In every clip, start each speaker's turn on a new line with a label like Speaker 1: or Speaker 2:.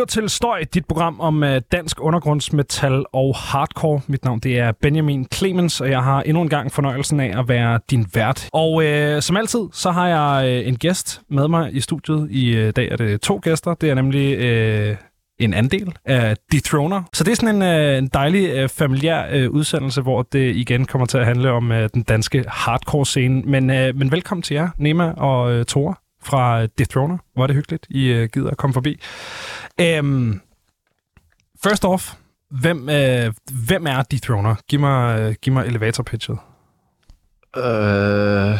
Speaker 1: lytter til Støj, dit program om øh, dansk undergrundsmetal og hardcore. Mit navn det er Benjamin Clemens, og jeg har endnu en gang fornøjelsen af at være din vært. Og øh, som altid, så har jeg øh, en gæst med mig i studiet. I øh, dag er det to gæster. Det er nemlig Øh, en andel af Dethroner. Så det er sådan en, øh, en dejlig øh, familiær øh, udsendelse, hvor det igen kommer til at handle om øh, den danske hardcore-scene. Men, øh, men velkommen til jer, Nema og øh, Tore fra Dethroner. Er det hyggeligt, I uh, gider at komme forbi. Um, first off, hvem, uh, hvem er Dethroner? Giv mig, uh, giv mig elevator pitchet.
Speaker 2: Øh...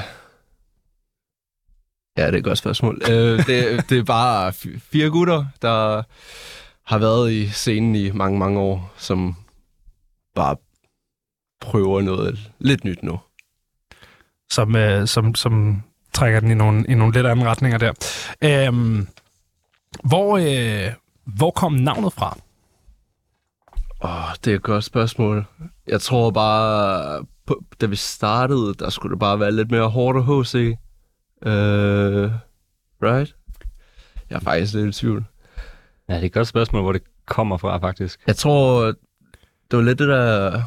Speaker 2: Ja, det er et godt spørgsmål. øh, det, det er bare fire gutter, der har været i scenen i mange, mange år, som bare prøver noget lidt nyt nu.
Speaker 1: som, øh, som, som trækker den i nogle, i nogle lidt andre retninger der. Øhm, hvor, øh, hvor kom navnet fra?
Speaker 2: Åh, det er et godt spørgsmål. Jeg tror bare, på, da vi startede, der skulle det bare være lidt mere hårdt og HC. Øh, right? Jeg er faktisk lidt i tvivl.
Speaker 3: Ja, det er et godt spørgsmål, hvor det kommer fra, faktisk.
Speaker 2: Jeg tror, det var lidt det der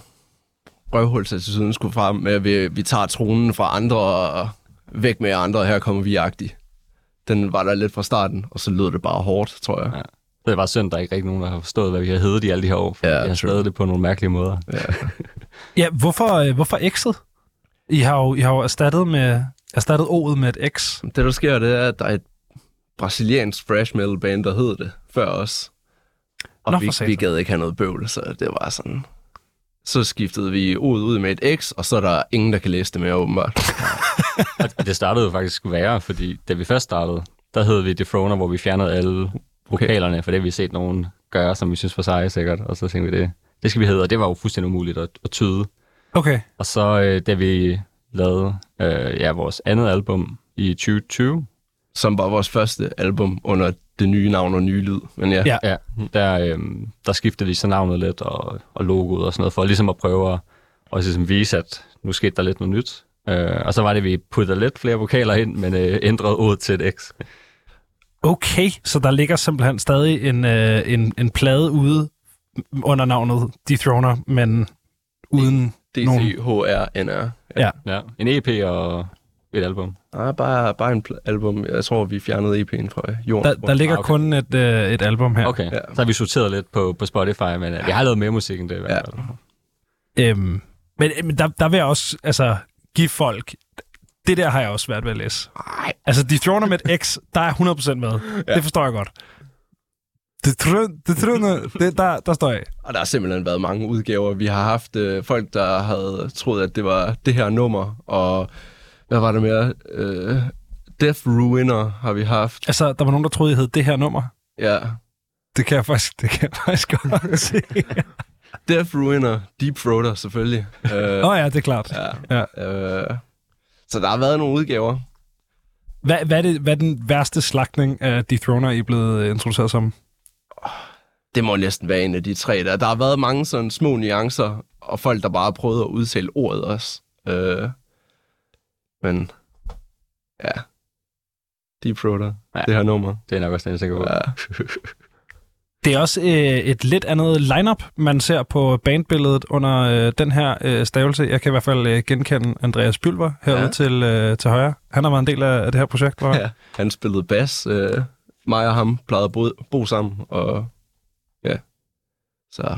Speaker 2: røvhulsattituden skulle frem med, at vi, vi tager tronen fra andre og væk med andre, og her kommer vi agtigt. Den var der lidt fra starten, og så lød det bare hårdt, tror jeg.
Speaker 3: Ja. Det bare synd, der er ikke rigtig nogen, der har forstået, hvad vi har heddet i alle de her år. For
Speaker 2: Ja,
Speaker 3: ja, jeg har stadig det på nogle mærkelige måder.
Speaker 1: Ja, hvorfor, øh, hvorfor X'et? I har jo, I har jo erstattet, med, erstattet O'et med et X.
Speaker 2: Det, der sker, det er, at der er et brasiliansk thrash metal band, der hed det før os. Og
Speaker 1: Nå,
Speaker 2: vi, vi gad ikke have noget bøvl, så det var sådan... Så skiftede vi ud ud med et X, og så er der ingen, der kan læse det mere, åbenbart.
Speaker 3: Og det startede jo faktisk værre, fordi da vi først startede, der hed vi Defroner, hvor vi fjernede alle vokalerne, for det har vi set nogen gøre, som vi synes var seje sikkert. Og så tænkte vi, det, det skal vi hedde, og det var jo fuldstændig umuligt at, at tyde.
Speaker 1: Okay.
Speaker 3: Og så øh, da vi lavede øh, ja, vores andet album i 2020,
Speaker 2: Som var vores første album under det nye navn og nye lyd. Men ja,
Speaker 1: Ja.
Speaker 3: Ja, der, øh, der skiftede vi så navnet lidt og, og logoet og sådan noget, for ligesom at prøve at og ligesom vise, at nu skete der lidt noget nyt. Øh, og så var det, at vi puttede lidt flere vokaler ind, men øh, ændrede ordet til et X.
Speaker 1: Okay, så der ligger simpelthen stadig en, øh, en, en plade ude under navnet Dethroner, men uden...
Speaker 2: D-C-H-R-N-R.
Speaker 1: Ja.
Speaker 3: Ja, en EP og et album.
Speaker 2: Nej, bare, bare en pl- album. Jeg tror, vi fjernede EP'en fra jorden.
Speaker 1: Der, der ligger
Speaker 3: Ah, okay.
Speaker 1: kun et, øh, et album her.
Speaker 3: Okay,
Speaker 2: Ja.
Speaker 3: så har vi sorteret lidt på, på Spotify, men øh, vi har lavet mere musik end det i hvert
Speaker 2: Ja.
Speaker 3: fald.
Speaker 1: Øhm, men men der, der vil jeg også altså, give folk... Det der har jeg også svært ved at læse.
Speaker 2: Nej.
Speaker 1: Altså, de throner med et X, der er 100% med. Ja. Det forstår jeg godt. Det tror det tror det der, der står jeg.
Speaker 2: Og der har simpelthen været mange udgaver. Vi har haft øh, folk, der havde troet, at det var det her nummer, og hvad var det mere? Øh, Death Ruiner har vi haft.
Speaker 1: Altså, der var nogen, der troede, jeg hed det her nummer.
Speaker 2: Ja.
Speaker 1: Det kan jeg faktisk, det kan jeg faktisk godt se.
Speaker 2: Death Ruiner, Deep Throater selvfølgelig. øh,
Speaker 1: Åh oh, ja, det er klart.
Speaker 2: ja.
Speaker 1: Ja.
Speaker 2: Øh, så der har været nogle udgaver.
Speaker 1: Hvad, hvad, er det, hvad er den værste slagtning af Dethroner, I er blevet øh, introduceret som?
Speaker 2: Det må næsten være en af de tre der. Der har været mange sådan små nuancer, og folk, der bare har prøvet at udtale ordet også. Øh, men ja, Deep Throater, ja. Det her nummer.
Speaker 3: Det er nok også den, jeg tænker på.
Speaker 2: Ja.
Speaker 1: Det er også øh, et lidt andet lineup man ser på bandbilledet under øh, den her øh, stavelse. Jeg kan i hvert fald øh, genkende Andreas Bylver herude ja. Til, øh, til højre. Han har været en del af, af det her projekt, var
Speaker 2: ja. Han spillede bas. Øh, mig og ham plejede at bo, bo sammen, og ja, så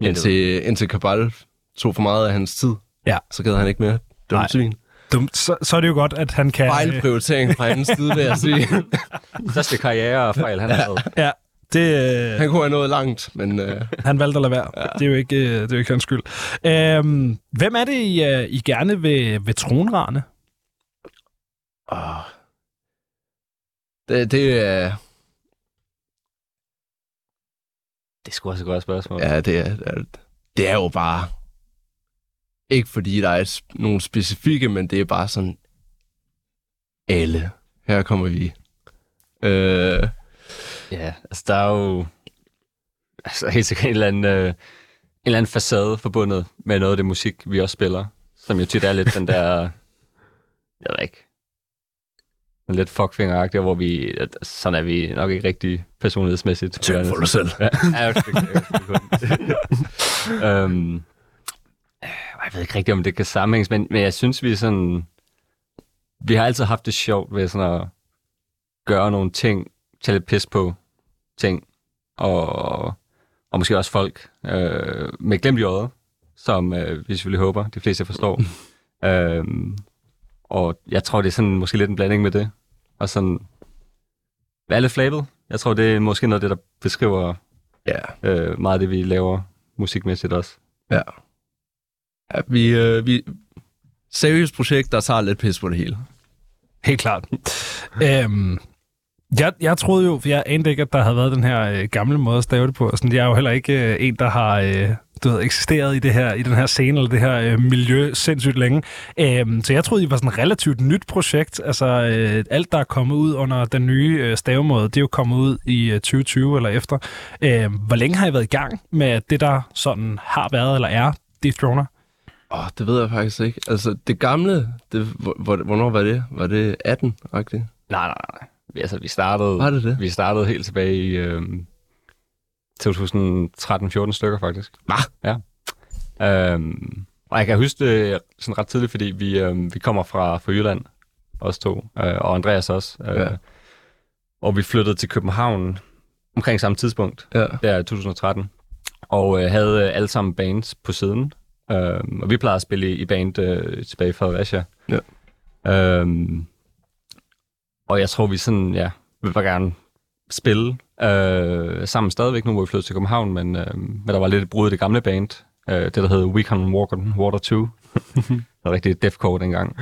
Speaker 3: det
Speaker 2: indtil, indtil Kabal tog for meget af hans tid,
Speaker 1: Ja.
Speaker 2: så gad han ikke mere.
Speaker 1: Nej.
Speaker 2: Dumt svin.
Speaker 1: Dumt. Så, så er det jo godt, at han kan...
Speaker 2: Fejlprioritering fra hans side, vil jeg sige.
Speaker 3: Største karriere og fejl, han har lavet.
Speaker 1: Ja, det, øh,
Speaker 2: Han kunne have nået langt, men øh,
Speaker 1: han valgte at lade være. Ja. Det, er jo ikke, øh, det er jo ikke hans skyld. Øhm, hvem er det, I, øh, I gerne vil, vil tronrane?
Speaker 2: åh, det, det er...
Speaker 3: Det er sgu også et godt spørgsmål.
Speaker 2: Ja, det er, det er, det er jo bare... Ikke fordi der er sp- nogle specifikke, men det er bare sådan... Alle. Her kommer vi. Øh,
Speaker 3: Ja, altså der er jo altså, helt sikkert en eller anden, øh, en eller anden facade forbundet med noget af det musik, vi også spiller, som jo tit er lidt den der, jeg ved ikke, lidt fuckfinger hvor vi, at- sådan er vi nok ikke rigtig personlighedsmæssigt.
Speaker 2: Tænk for dig selv.
Speaker 3: Ja, øhm, jeg ved ikke rigtig, om det kan sammenhænges, men, men jeg synes, vi sådan... Vi har altid haft det sjovt ved sådan at gøre nogle ting, tage lidt pis på ting, og, og måske også folk øh, med glemt i øjet, som øh, vi selvfølgelig håber, de fleste forstår. øhm, og jeg tror, det er sådan måske lidt en blanding med det. Og sådan være lidt flabet. Jeg tror, det er måske noget af det, der beskriver
Speaker 2: Ja.
Speaker 3: øh, meget af det, vi laver musikmæssigt også.
Speaker 2: Ja ja vi, øh, vi... Seriøst projekt, der tager lidt pis på det hele.
Speaker 1: Helt klart. øhm, jeg, jeg troede jo, for jeg anede ikke, at der havde været den her øh, gamle måde at stave det på. Sådan, jeg er jo heller ikke øh, en, der har øh, du ved, eksisteret i, det her, i den her scene, eller det her øh, miljø sindssygt længe. Øhm, så jeg troede, I var sådan et relativt nyt projekt. Altså, øh, alt, der er kommet ud under den nye øh, stavemåde, det er jo kommet ud i øh, 2020 eller efter. Øh, hvor længe har I været i gang med det, der sådan har været eller er Dethroner?
Speaker 2: Åh, oh, det ved jeg faktisk ikke. Altså, det gamle, det, hvor, hvor- hvornår var det? Var det 18-agtigt?
Speaker 3: Nej, nej, nej. Altså, vi startede,
Speaker 2: Var det det?
Speaker 3: vi startede helt tilbage i øh, 2013-14 stykker, faktisk.
Speaker 2: Hva?
Speaker 3: Ja. Øhm, og jeg kan huske det sådan ret tidligt, fordi vi, øh, vi kommer fra, fra Jylland, os to, øh, og Andreas også. Øh,
Speaker 2: Ja.
Speaker 3: Og vi flyttede til København omkring samme tidspunkt,
Speaker 2: Ja.
Speaker 3: der i 2013, og øh, havde øh, alle sammen bands på siden. Øh, og vi plejede at spille i, i band øh, tilbage i Fredericia.
Speaker 2: Ja.
Speaker 3: Øhm, og jeg tror, vi sådan, ja, vil bare gerne spille øh, sammen stadigvæk nu, hvor vi flyttede til København, men, øh, men der var lidt et brud i det gamle band, øh, det der hed We Can Walk on Water 2. det var rigtig deathcore dengang.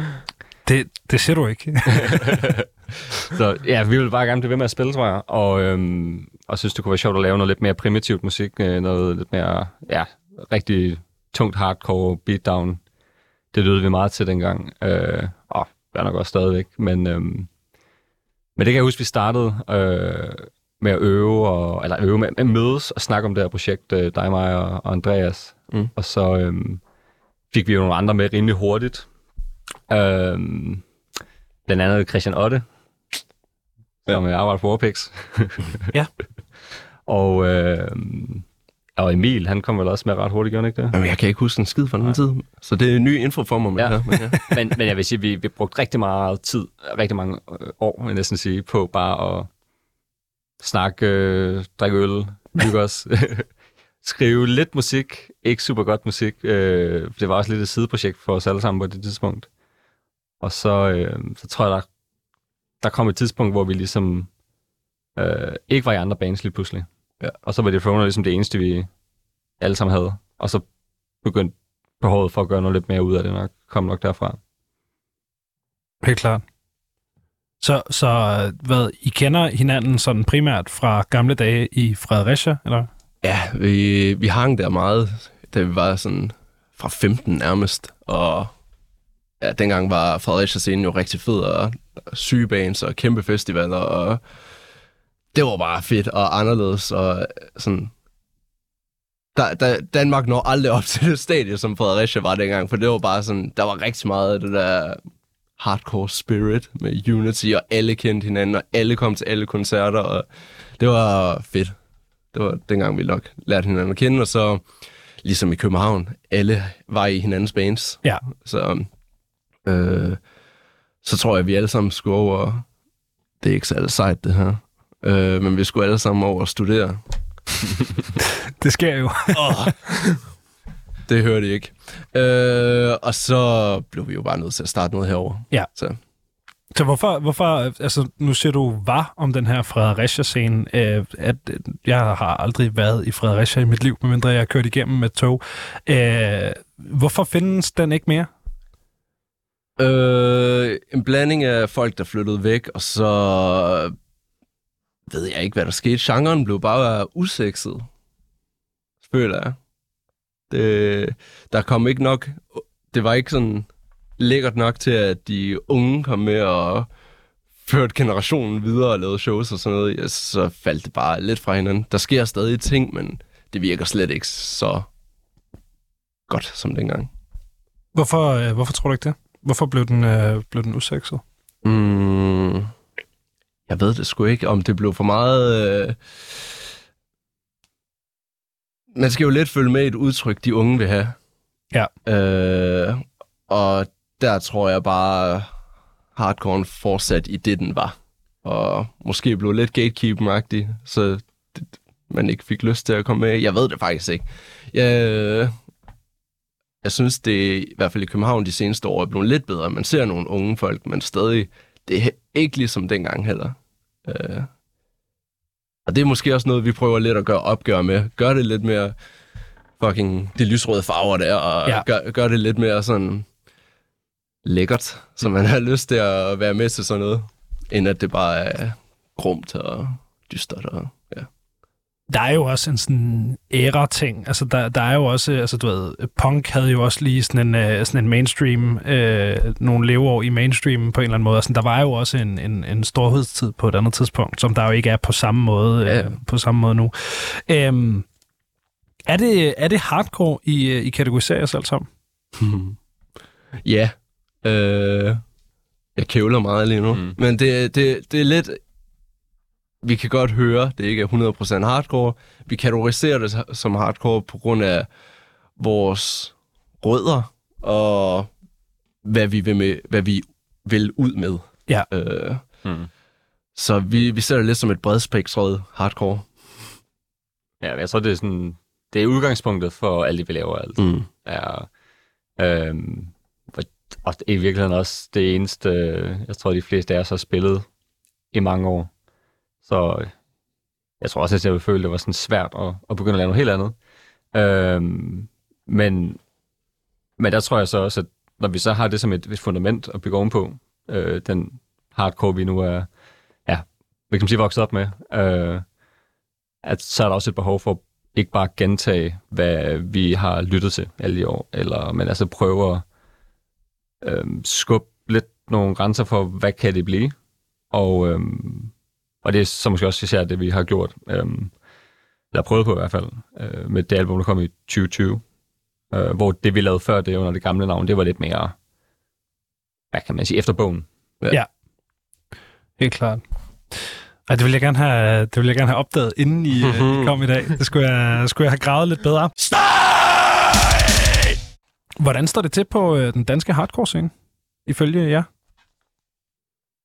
Speaker 1: Det, det siger du ikke.
Speaker 3: Så ja, vi vil bare gerne blive ved med at spille, tror jeg, og, øhm, og synes, det kunne være sjovt at lave noget lidt mere primitivt musik, øh, noget lidt mere, ja, rigtig tungt hardcore beatdown. Det lyttede vi meget til dengang, øh, og det er nok også stadigvæk, men, øhm, men det kan jeg huske, vi startede øh, med at øve, og, eller øve med, med at mødes og snakke om det her projekt, øh, dig, mig og, og Andreas.
Speaker 2: Mm.
Speaker 3: Og så øhm, fik vi jo nogle andre med rimelig hurtigt. Øhm, blandt andet Christian Otte, som ja. arbejder for Warpix.
Speaker 1: Ja.
Speaker 3: og, øh, og Emil, han kom vel også med ret hurtigt, gjorde han ikke det?
Speaker 2: Jamen, jeg kan ikke huske en skid fra den tid. Så det er ny info for mig. Men
Speaker 3: Ja.
Speaker 2: ja. men, ja.
Speaker 3: men, men jeg vil sige, at vi, vi brugte rigtig meget tid, rigtig mange øh, år, vil jeg næsten sige, på bare at snakke, øh, drikke øl, hygge os, skrive lidt musik, ikke super godt musik. Øh, det var også lidt et sideprojekt for os alle sammen på det tidspunkt. Og så, øh, så tror jeg, der, der kom et tidspunkt, hvor vi ligesom øh, ikke var i andre bands lige pludselig.
Speaker 2: Ja.
Speaker 3: Og så var det Froner ligesom det eneste, vi alle sammen havde. Og så begyndte behovet for at gøre noget lidt mere ud af det nok, kom nok derfra.
Speaker 1: Helt klart. Så, så hvad, I kender hinanden sådan primært fra gamle dage i Fredericia, eller?
Speaker 2: ja, vi, vi hang der meget, da vi var sådan fra 15 nærmest. Og ja, dengang var Fredericia scene jo rigtig fed, og syge bands og kæmpe festivaler, og det var bare fedt og anderledes, og sådan... Der, der, Danmark når aldrig op til det stadie, som Fredericia var dengang, for det var bare sådan, der var rigtig meget af det der hardcore spirit med Unity, og alle kendte hinanden, og alle kom til alle koncerter, og det var fedt. Det var dengang, vi nok lærte hinanden at kende, og så ligesom i København, alle var i hinandens bands.
Speaker 1: Ja.
Speaker 2: Så, øh, så tror jeg, at vi alle sammen skulle over, det er ikke så sejt det her, øh, men vi skulle alle sammen over og studere.
Speaker 1: Det sker jo.
Speaker 2: Det hørte I ikke. Øh, og så blev vi jo bare nødt til at starte noget herover.
Speaker 1: Ja.
Speaker 2: Så
Speaker 1: Så hvorfor, hvorfor, altså nu siger du var om den her Fredericia-scene, øh, at øh, jeg har aldrig været i Fredericia i mit liv, medmindre jeg har kørt igennem med tog. Øh, hvorfor findes den ikke mere?
Speaker 2: Øh, en blanding af folk, der flyttede væk, og så ved jeg ikke, hvad der skete. Genren blev bare usekset, føler jeg. Det, der kom ikke nok... Det var ikke sådan lækkert nok til, at de unge kom med og førte generationen videre og lavede shows og sådan noget. Så faldt det bare lidt fra hinanden. Der sker stadig ting, men det virker slet ikke så godt som dengang.
Speaker 1: Hvorfor, øh, hvorfor tror du ikke det? Hvorfor blev den, øh, blev den usekset?
Speaker 2: Mm, jeg ved det sgu ikke, om det blev for meget... Øh... Man skal jo lidt følge med et udtryk, de unge vil have.
Speaker 1: Ja.
Speaker 2: Øh, og der tror jeg bare, hardcore fortsat i det, den var. Og måske blev lidt gatekeeper så det, man ikke fik lyst til at komme med. Jeg ved det faktisk ikke. Jeg, jeg synes, det i hvert fald i København de seneste år er blevet lidt bedre. Man ser nogle unge folk, men stadig, det er ikke ligesom dengang heller. Øh, og det er måske også noget, vi prøver lidt at gøre opgør med. Gør det lidt mere fucking de lysrøde farver der, og ja. gør, gør det lidt mere sådan lækkert, så man har lyst til at være med til sådan noget, end at det bare er grumt og dystert og.
Speaker 1: Der er jo også en sådan æra-ting. Altså, der, der er jo også, altså du ved, punk havde jo også lige sådan en, uh, sådan en mainstream, uh, nogle leveår i mainstream på en eller anden måde. Altså, der var jo også en, en, en storhedstid på et andet tidspunkt, som der jo ikke er på samme måde, ja. uh, på samme måde nu. Um, er, det, er det hardcore, I, I kategoriserer jer selv som?
Speaker 2: ja. Uh, jeg kævler meget lige nu. Mm. Men det, det, det er lidt vi kan godt høre, det ikke er 100% hardcore. Vi kategoriserer det som hardcore på grund af vores rødder og hvad vi vil, med, hvad vi vil ud med.
Speaker 1: Ja. Øh,
Speaker 2: hmm. Så vi, vi ser det lidt som et bredspektret hardcore.
Speaker 3: Ja, jeg tror, det er sådan, det er udgangspunktet for alt det, vi laver. Altså. Mm. Ja, øhm, og i virkeligheden også det eneste, jeg tror, de fleste af os har spillet i mange år. Så øh, jeg tror også, at jeg ville føle, at det var sådan svært at, at begynde at lave noget helt andet. Øhm, men, men der tror jeg så også, at når vi så har det som et, et fundament at bygge ovenpå, øh, den hardcore, vi nu er, ja, vi kan sige, vokset op med, øh, at så er der også et behov for ikke bare gentage, hvad vi har lyttet til alle de år, eller, men altså prøve at øh, skubbe lidt nogle grænser for, hvad kan det blive, og, øh, og det er så måske også især det, vi har gjort, øhm, eller prøvet på i hvert fald, øh, med det album, der kom i 2020. Øh, hvor det, vi lavede før det under det gamle navn, det var lidt mere, hvad kan man sige, efter bogen.
Speaker 1: Ja, ja. helt klart. Ej, det ville jeg gerne have, det ville jeg gerne have opdaget, inden I, uh, I kom i dag. Det skulle jeg, skulle jeg have gravet lidt bedre. Støj! Hvordan står det til på uh, den danske hardcore-scene, ifølge jer?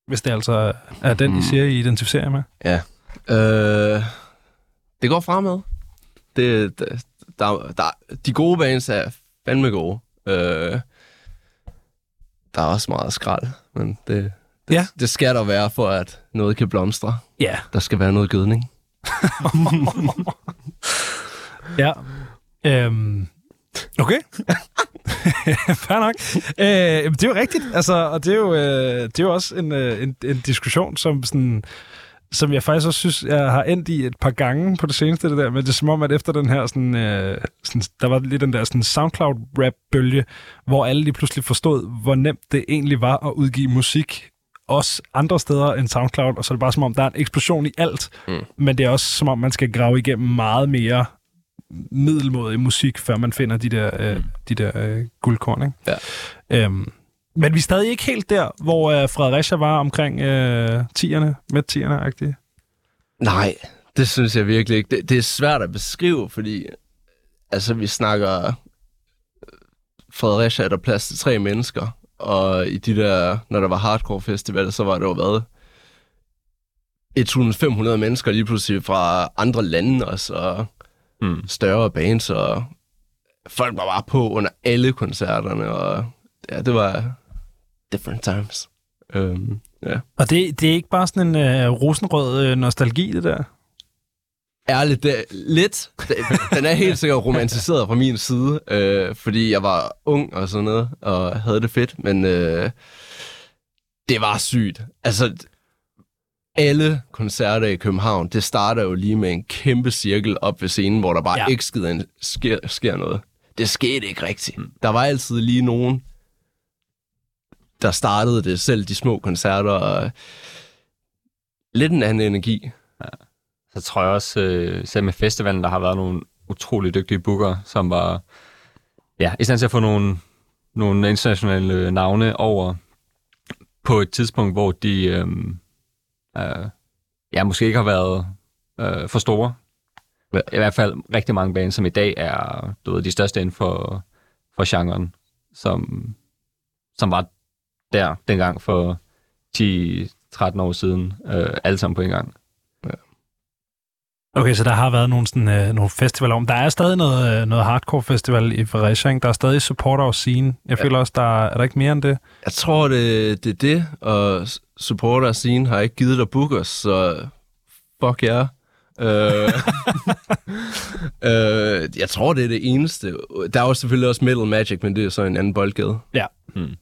Speaker 1: Hvis det altså er den, mm. I siger, I identificerer med.
Speaker 2: Ja. Øh, det går fremad. Det, der, der, de gode bands er fandme gode. Øh, der er også meget skrald, men det, det, ja. det skal der være, for at noget kan blomstre.
Speaker 1: Ja.
Speaker 2: Der skal være noget gødning.
Speaker 1: ja. Øhm, okay. Fair nok. Øh, det er jo rigtigt, altså, og det er jo, øh, det er jo også en, øh, en, en diskussion, som sådan som jeg faktisk også synes, jeg har endt i et par gange på det seneste, det der, men det er som om, at efter den her, sådan, øh, sådan, der var lige den der sådan SoundCloud-rap-bølge, hvor alle lige pludselig forstod, hvor nemt det egentlig var at udgive musik, også andre steder end SoundCloud, og så er det bare som om, der er en eksplosion i alt, mm. men det er også som om, man skal grave igennem meget mere middelmådig musik, før man finder de der, øh, mm. de der øh, guldkorn. Ikke?
Speaker 2: Ja.
Speaker 1: Øhm, men vi er stadig ikke helt der, hvor øh, Fredericia var omkring øh, tierne, med tierne -agtigt.
Speaker 2: Nej, det synes jeg virkelig ikke. Det, det er svært at beskrive, fordi altså, vi snakker øh, Fredericia er der plads til tre mennesker, og i de der, når der var hardcore festival, så var det jo hvad? 1500 mennesker lige pludselig fra andre lande også, og mm. større bands, og folk var bare på under alle koncerterne, og ja, det var different times. Um, ja.
Speaker 1: Og det, det er ikke bare sådan en uh, rosenrød uh, nostalgi, det der?
Speaker 2: Ærligt, det, lidt. Den er helt sikkert romantiseret fra min side, øh, fordi jeg var ung og sådan noget, og havde det fedt, men øh, det var sygt. Altså, alle koncerter i København, det starter jo lige med en kæmpe cirkel op ved scenen, hvor der bare ja. ikke skider, sker, sker noget. Det skete ikke rigtigt. Mm. Der var altid lige nogen, der startede det, selv de små koncerter, og lidt en anden energi. Ja.
Speaker 3: Så tror jeg også, øh, selv med festivalen, der har været nogle utrolig dygtige booker, som var ja, i stand til at få nogle, nogle internationale navne over på et tidspunkt, hvor de... Øh, øh, ja, måske ikke har været øh, for store.
Speaker 2: Ja.
Speaker 3: I hvert fald rigtig mange bands, som i dag er du ved, de største inden for, for genren, som, som var der dengang for 10-13 år siden, øh, alle sammen på en gang.
Speaker 1: Okay, så der har været nogle, sådan, øh, nogle festivaler om. Der er stadig noget, øh, noget hardcore festival i Fredericia? Der er stadig supporter og scene. Jeg
Speaker 2: Ja.
Speaker 1: føler også, der er, er der ikke mere end det.
Speaker 2: Jeg tror, det, det er det, og supporter scene har ikke givet dig book os, så fuck jer. Yeah. øh, jeg tror, det er det eneste. Der er jo selvfølgelig også Metal Magic, men det er så en anden boldgade.
Speaker 3: Hmm.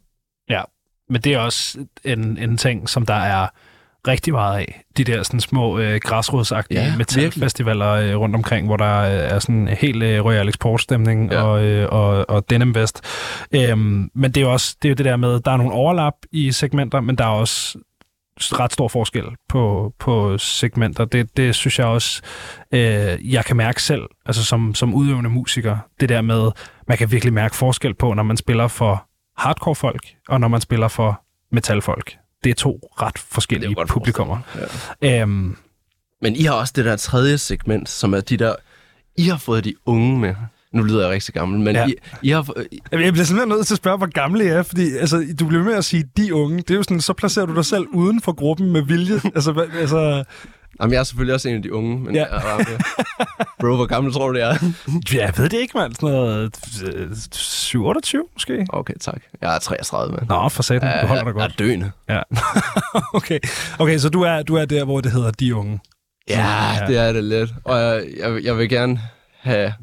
Speaker 1: Men det er også en, en ting, som der er rigtig meget af. De der sådan små øh, græsrodsagtige
Speaker 2: Ja,
Speaker 1: metalfestivaler øh, rundt omkring, hvor der øh, er sådan helt øh, Royal Export-stemning
Speaker 2: ja.
Speaker 1: og, øh, og, og Denim Vest. Øhm, men det er jo også det, er jo det der med, der er nogle overlap i segmenter, men der er også ret stor forskel på, på segmenter. Det, det synes jeg også, øh, jeg kan mærke selv, altså som, som udøvende musiker, det der med, man kan virkelig mærke forskel på, når man spiller for hardcore folk, og når man spiller for metalfolk. Det er to ret forskellige
Speaker 2: godt
Speaker 1: publikummer.
Speaker 2: Ja.
Speaker 1: Øhm,
Speaker 2: Men I har også det der tredje segment, som er de der... I har fået de unge med. Nu lyder jeg rigtig gammel, men
Speaker 1: Ja.
Speaker 2: ja. I, I har... fået-
Speaker 1: jeg bliver simpelthen nødt til at spørge, hvor gamle I er, fordi altså, du bliver med at sige, de unge. Det er jo sådan, så placerer du dig selv uden for gruppen med vilje. altså, altså,
Speaker 2: Jamen, jeg er selvfølgelig også en af de unge, men
Speaker 1: Ja.
Speaker 2: jeg er. Bro, hvor gammel tror du, det er?
Speaker 1: jeg ved det ikke, mand. Sådan noget øh, 27 måske?
Speaker 2: Okay, tak. Jeg er 33, mand.
Speaker 1: Nå, for satan, du holder dig
Speaker 2: Jeg er
Speaker 1: godt.
Speaker 2: døende.
Speaker 1: Ja. okay. okay, så du er, du er der, hvor det hedder de unge.
Speaker 2: Ja,
Speaker 1: Ja.
Speaker 2: det er det lidt. Og jeg, jeg, jeg vil gerne have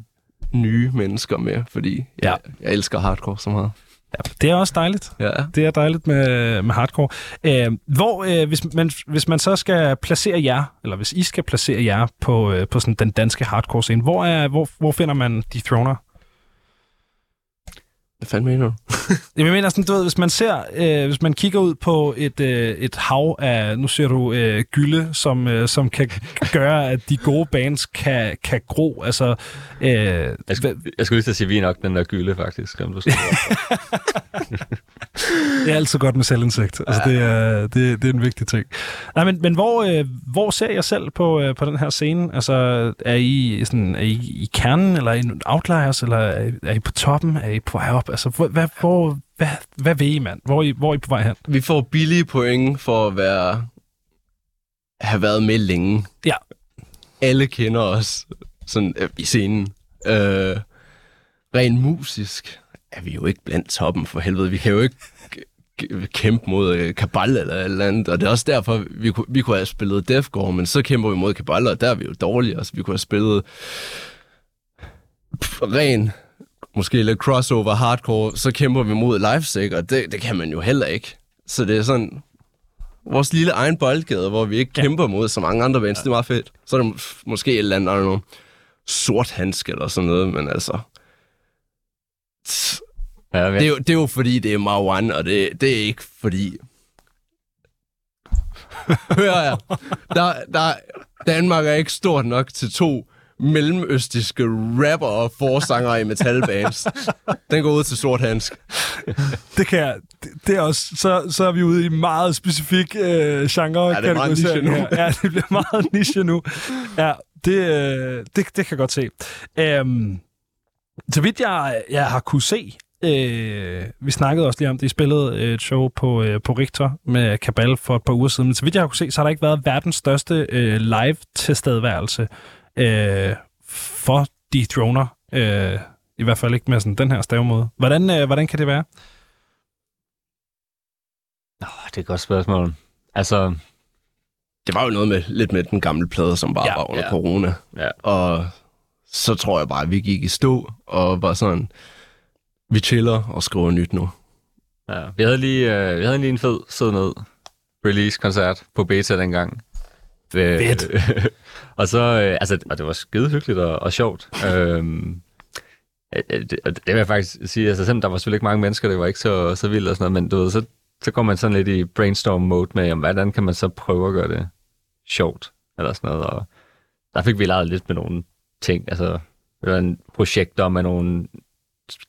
Speaker 2: nye mennesker med, fordi
Speaker 1: Ja.
Speaker 2: jeg, jeg elsker hardcore så meget.
Speaker 1: Ja, det er også dejligt.
Speaker 2: Ja.
Speaker 1: Det er dejligt med, med hardcore. Øh, hvor, øh, hvis, man, hvis man så skal placere jer, eller hvis I skal placere jer på, øh, på sådan den danske hardcore scene, hvor, er, hvor, hvor finder man de throner?
Speaker 2: Hvad fanden mener du?
Speaker 1: Jeg mener sådan, du ved, hvis man ser, øh, hvis man kigger ud på et, øh, et hav af, nu ser du øh, gylde, som, øh, som kan gøre, at de gode bands kan, kan gro. Altså, øh,
Speaker 3: Jeg, skulle, jeg skulle lige til at sige, at vi er nok den der gylde, faktisk. Om du.
Speaker 1: Det er altid godt med selvindsigt. Altså, det, er, det, det er en vigtig ting. Nej, men, men hvor, øh, hvor ser jeg selv på, øh, på den her scene? Altså, er I, sådan, er I i kernen, eller er I outliers, eller er I, er I på toppen? Er I på vej op? Altså, hvor, hvad, hvor, hvad, hvad vil I, mand? Hvor er I, hvor er I på vej hen?
Speaker 2: Vi får billige point for at være have været med længe.
Speaker 1: Ja.
Speaker 2: Alle kender os sådan, øh, i scenen. Øh, rent musisk er vi jo ikke blandt toppen for helvede. Vi kan jo ikke kæmpe mod øh, Kabal eller et eller andet, og det er også derfor, vi, kunne- vi kunne have spillet Deathcore, men så kæmper vi mod Kabal, og der er vi jo dårlige. Altså, vi kunne have spillet ren, måske lidt crossover hardcore, så kæmper vi mod Lifesick, og det, det kan man jo heller ikke. Så det er sådan, vores lille egen boldgade, hvor vi ikke
Speaker 1: Ja.
Speaker 2: ja. kæmper mod så mange andre bands, det er meget fedt. Så er der måske et eller andet, I don't know, sort handske eller sådan noget, men altså...
Speaker 3: Ja,
Speaker 2: Det er, jo, det er jo fordi, det er Marwan, og det, det er ikke fordi... Hør jeg, der, der, Danmark er ikke stort nok til to mellemøstiske rapper og forsanger i metalbands. Den går ud til sort handsk.
Speaker 1: Det kan jeg, det, det er også, så, så er vi ude i meget specifik øh, genre.
Speaker 2: Ja, det er meget niche nu.
Speaker 1: her. Ja, det bliver meget niche nu. Ja, det, øh, det, det kan jeg godt se. Øhm, så vidt jeg, jeg har kunne se, øh, vi snakkede også lige om det, I spillede øh, et show på, øh, på Richter med Kabal for et par uger siden, men så vidt jeg har kunne se, så har der ikke været verdens største øh, live-tilstedeværelse øh, for de throner. Øh, I hvert fald ikke med sådan den her stavemåde. Hvordan, øh, hvordan kan det være?
Speaker 3: Oh, det er et godt spørgsmål. Altså,
Speaker 2: Det var jo noget med lidt med den gamle plade, som bare
Speaker 1: Ja,
Speaker 2: var under
Speaker 3: ja.
Speaker 2: corona.
Speaker 3: Ja.
Speaker 2: Og så tror jeg bare, at vi gik i stå og var sådan, vi chiller og skriver nyt nu.
Speaker 3: ja, vi havde lige, øh, vi havde lige en fed sid ned release-koncert på Beta dengang. Øh,
Speaker 1: Fedt.
Speaker 3: og så, øh, altså, og det var skide hyggeligt og, og sjovt. øhm, øh, øh, det, det vil jeg faktisk sige, altså selvom der var selvfølgelig ikke mange mennesker, det var ikke så, så vildt og sådan noget, men du ved, så, så går man sådan lidt i brainstorm-mode med, jamen, hvordan kan man så prøve at gøre det sjovt, eller sådan noget, og der fik vi lavet lidt med nogle ting, altså, var en projekter med nogle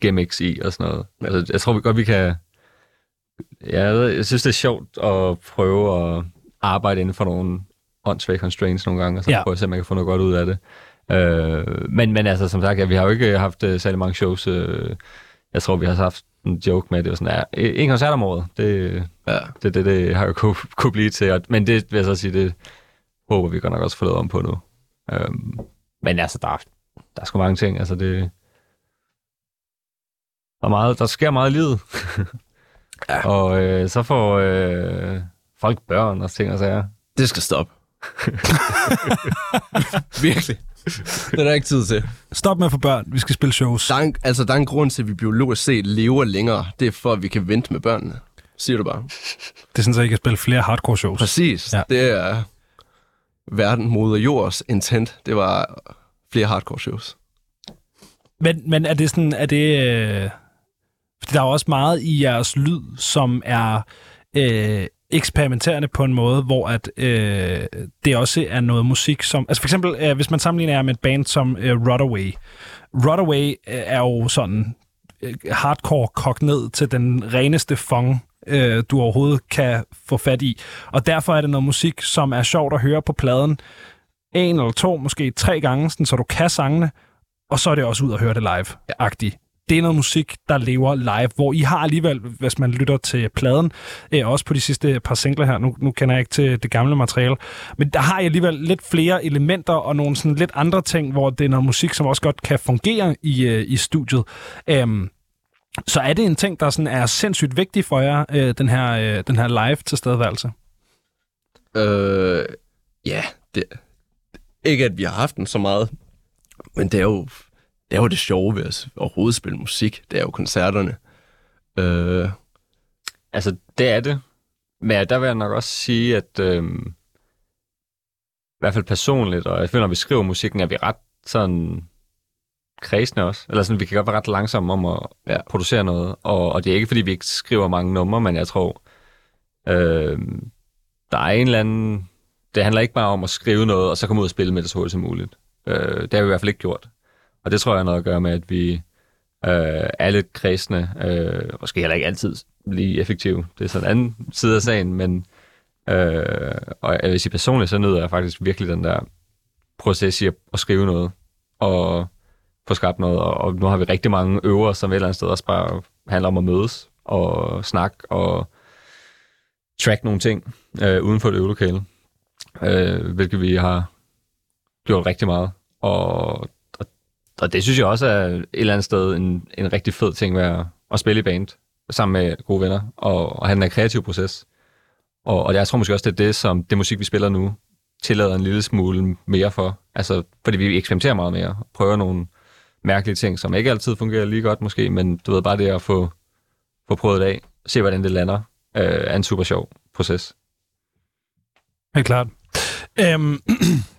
Speaker 3: gimmicks i og sådan noget. Altså, jeg tror vi godt, vi kan... Ja, jeg synes, det er sjovt at prøve at arbejde inden for nogle åndssvage constraints nogle gange, og så
Speaker 1: Ja.
Speaker 3: ja. prøve at se, om man kan få noget godt ud af det. Øh, men, men altså, som sagt, ja, vi har jo ikke haft uh, særlig mange shows. Øh, jeg tror, vi har haft en joke med, det var sådan, ja, en koncert om året, det,
Speaker 2: Ja.
Speaker 3: det, det, det har jo kunne, kunne blive til. Og- Men det vil jeg så sige, det håber vi godt nok også få lavet om på nu. Øhm, men altså, der, er- der er sgu mange ting. Altså, det, der, er meget, der sker meget i livet.
Speaker 2: Ja.
Speaker 3: Og øh, så får øh, folk børn og ting og sager.
Speaker 2: Det skal stoppe. Virkelig. Det er der ikke tid til.
Speaker 1: Stop med at få børn. Vi skal spille shows.
Speaker 2: Der er, en, altså, der er en grund til, at vi biologisk set lever længere. Det er for, at vi kan vente med børnene. Siger du bare.
Speaker 1: Det er sådan, at I kan spille flere hardcore shows.
Speaker 2: Præcis.
Speaker 1: Ja.
Speaker 2: Det er verden moder jords intent. Det var flere hardcore shows.
Speaker 1: Men, men er det sådan, er det... Øh, fordi der er jo også meget i jeres lyd, som er øh, eksperimenterende på en måde, hvor at øh, det også er noget musik, som... Altså for eksempel, øh, hvis man sammenligner jer med et band som øh, Rodaway. Rodaway øh, er jo sådan øh, hardcore kogt ned til den reneste fong, øh, du overhovedet kan få fat i. Og derfor er det noget musik, som er sjovt at høre på pladen en eller to, måske tre gange, sådan, så du kan sangene, og så er det også ud at høre det live-agtigt. Det er noget musik, der lever live, hvor I har alligevel, hvis man lytter til pladen, øh, også på de sidste par singler her, nu, nu kender jeg ikke til det gamle materiale, men der har I alligevel lidt flere elementer og nogle sådan lidt andre ting, hvor det er noget musik, som også godt kan fungere i, øh, i studiet. Øhm, så er det en ting, der sådan er sindssygt vigtig for jer, øh, den, her, øh, den her live tilstedeværelse?
Speaker 2: Øh, ja, det, ikke at vi har haft den så meget, men det er jo det, er jo det sjove ved at overhovedet spille musik. Det er jo koncerterne. Øh,
Speaker 3: Altså, det er det. Men der vil jeg nok også sige, at øhm, i hvert fald personligt, og jeg føler, når vi skriver musikken, er vi ret sådan kredsende også. Eller sådan, vi kan godt være ret langsomme om at
Speaker 2: Ja.
Speaker 3: producere noget. Og, og det er ikke, fordi vi ikke skriver mange numre, men jeg tror, øhm, der er en eller anden... Det handler ikke bare om at skrive noget, og så komme ud og spille med det så hurtigt som muligt. Øh, det har vi i hvert fald ikke gjort. Og det tror jeg har noget at gøre med, at vi øh, er lidt kredsende. Øh, måske heller ikke altid lige effektive. Det er sådan en anden side af sagen, men øh, og jeg vil sige personligt, så nyder jeg faktisk virkelig den der proces i at, at skrive noget og få skabt noget. Og, og nu har vi rigtig mange øver, som et eller andet sted også bare handler om at mødes og snakke og track nogle ting øh, uden for et øvelokale, øh, hvilket vi har gjort rigtig meget. Og, og, det synes jeg også er et eller andet sted en, en rigtig fed ting ved at, at spille i band sammen med gode venner og, og have den her kreative proces. Og, og jeg tror måske også, det er det, som det musik, vi spiller nu, tillader en lille smule mere for. Altså, fordi vi eksperimenterer meget mere, og prøver nogle mærkelige ting, som ikke altid fungerer lige godt måske, men du ved bare det at få, få prøvet det af, se hvordan det lander, øh, er en super sjov proces.
Speaker 1: Helt klart. Øhm,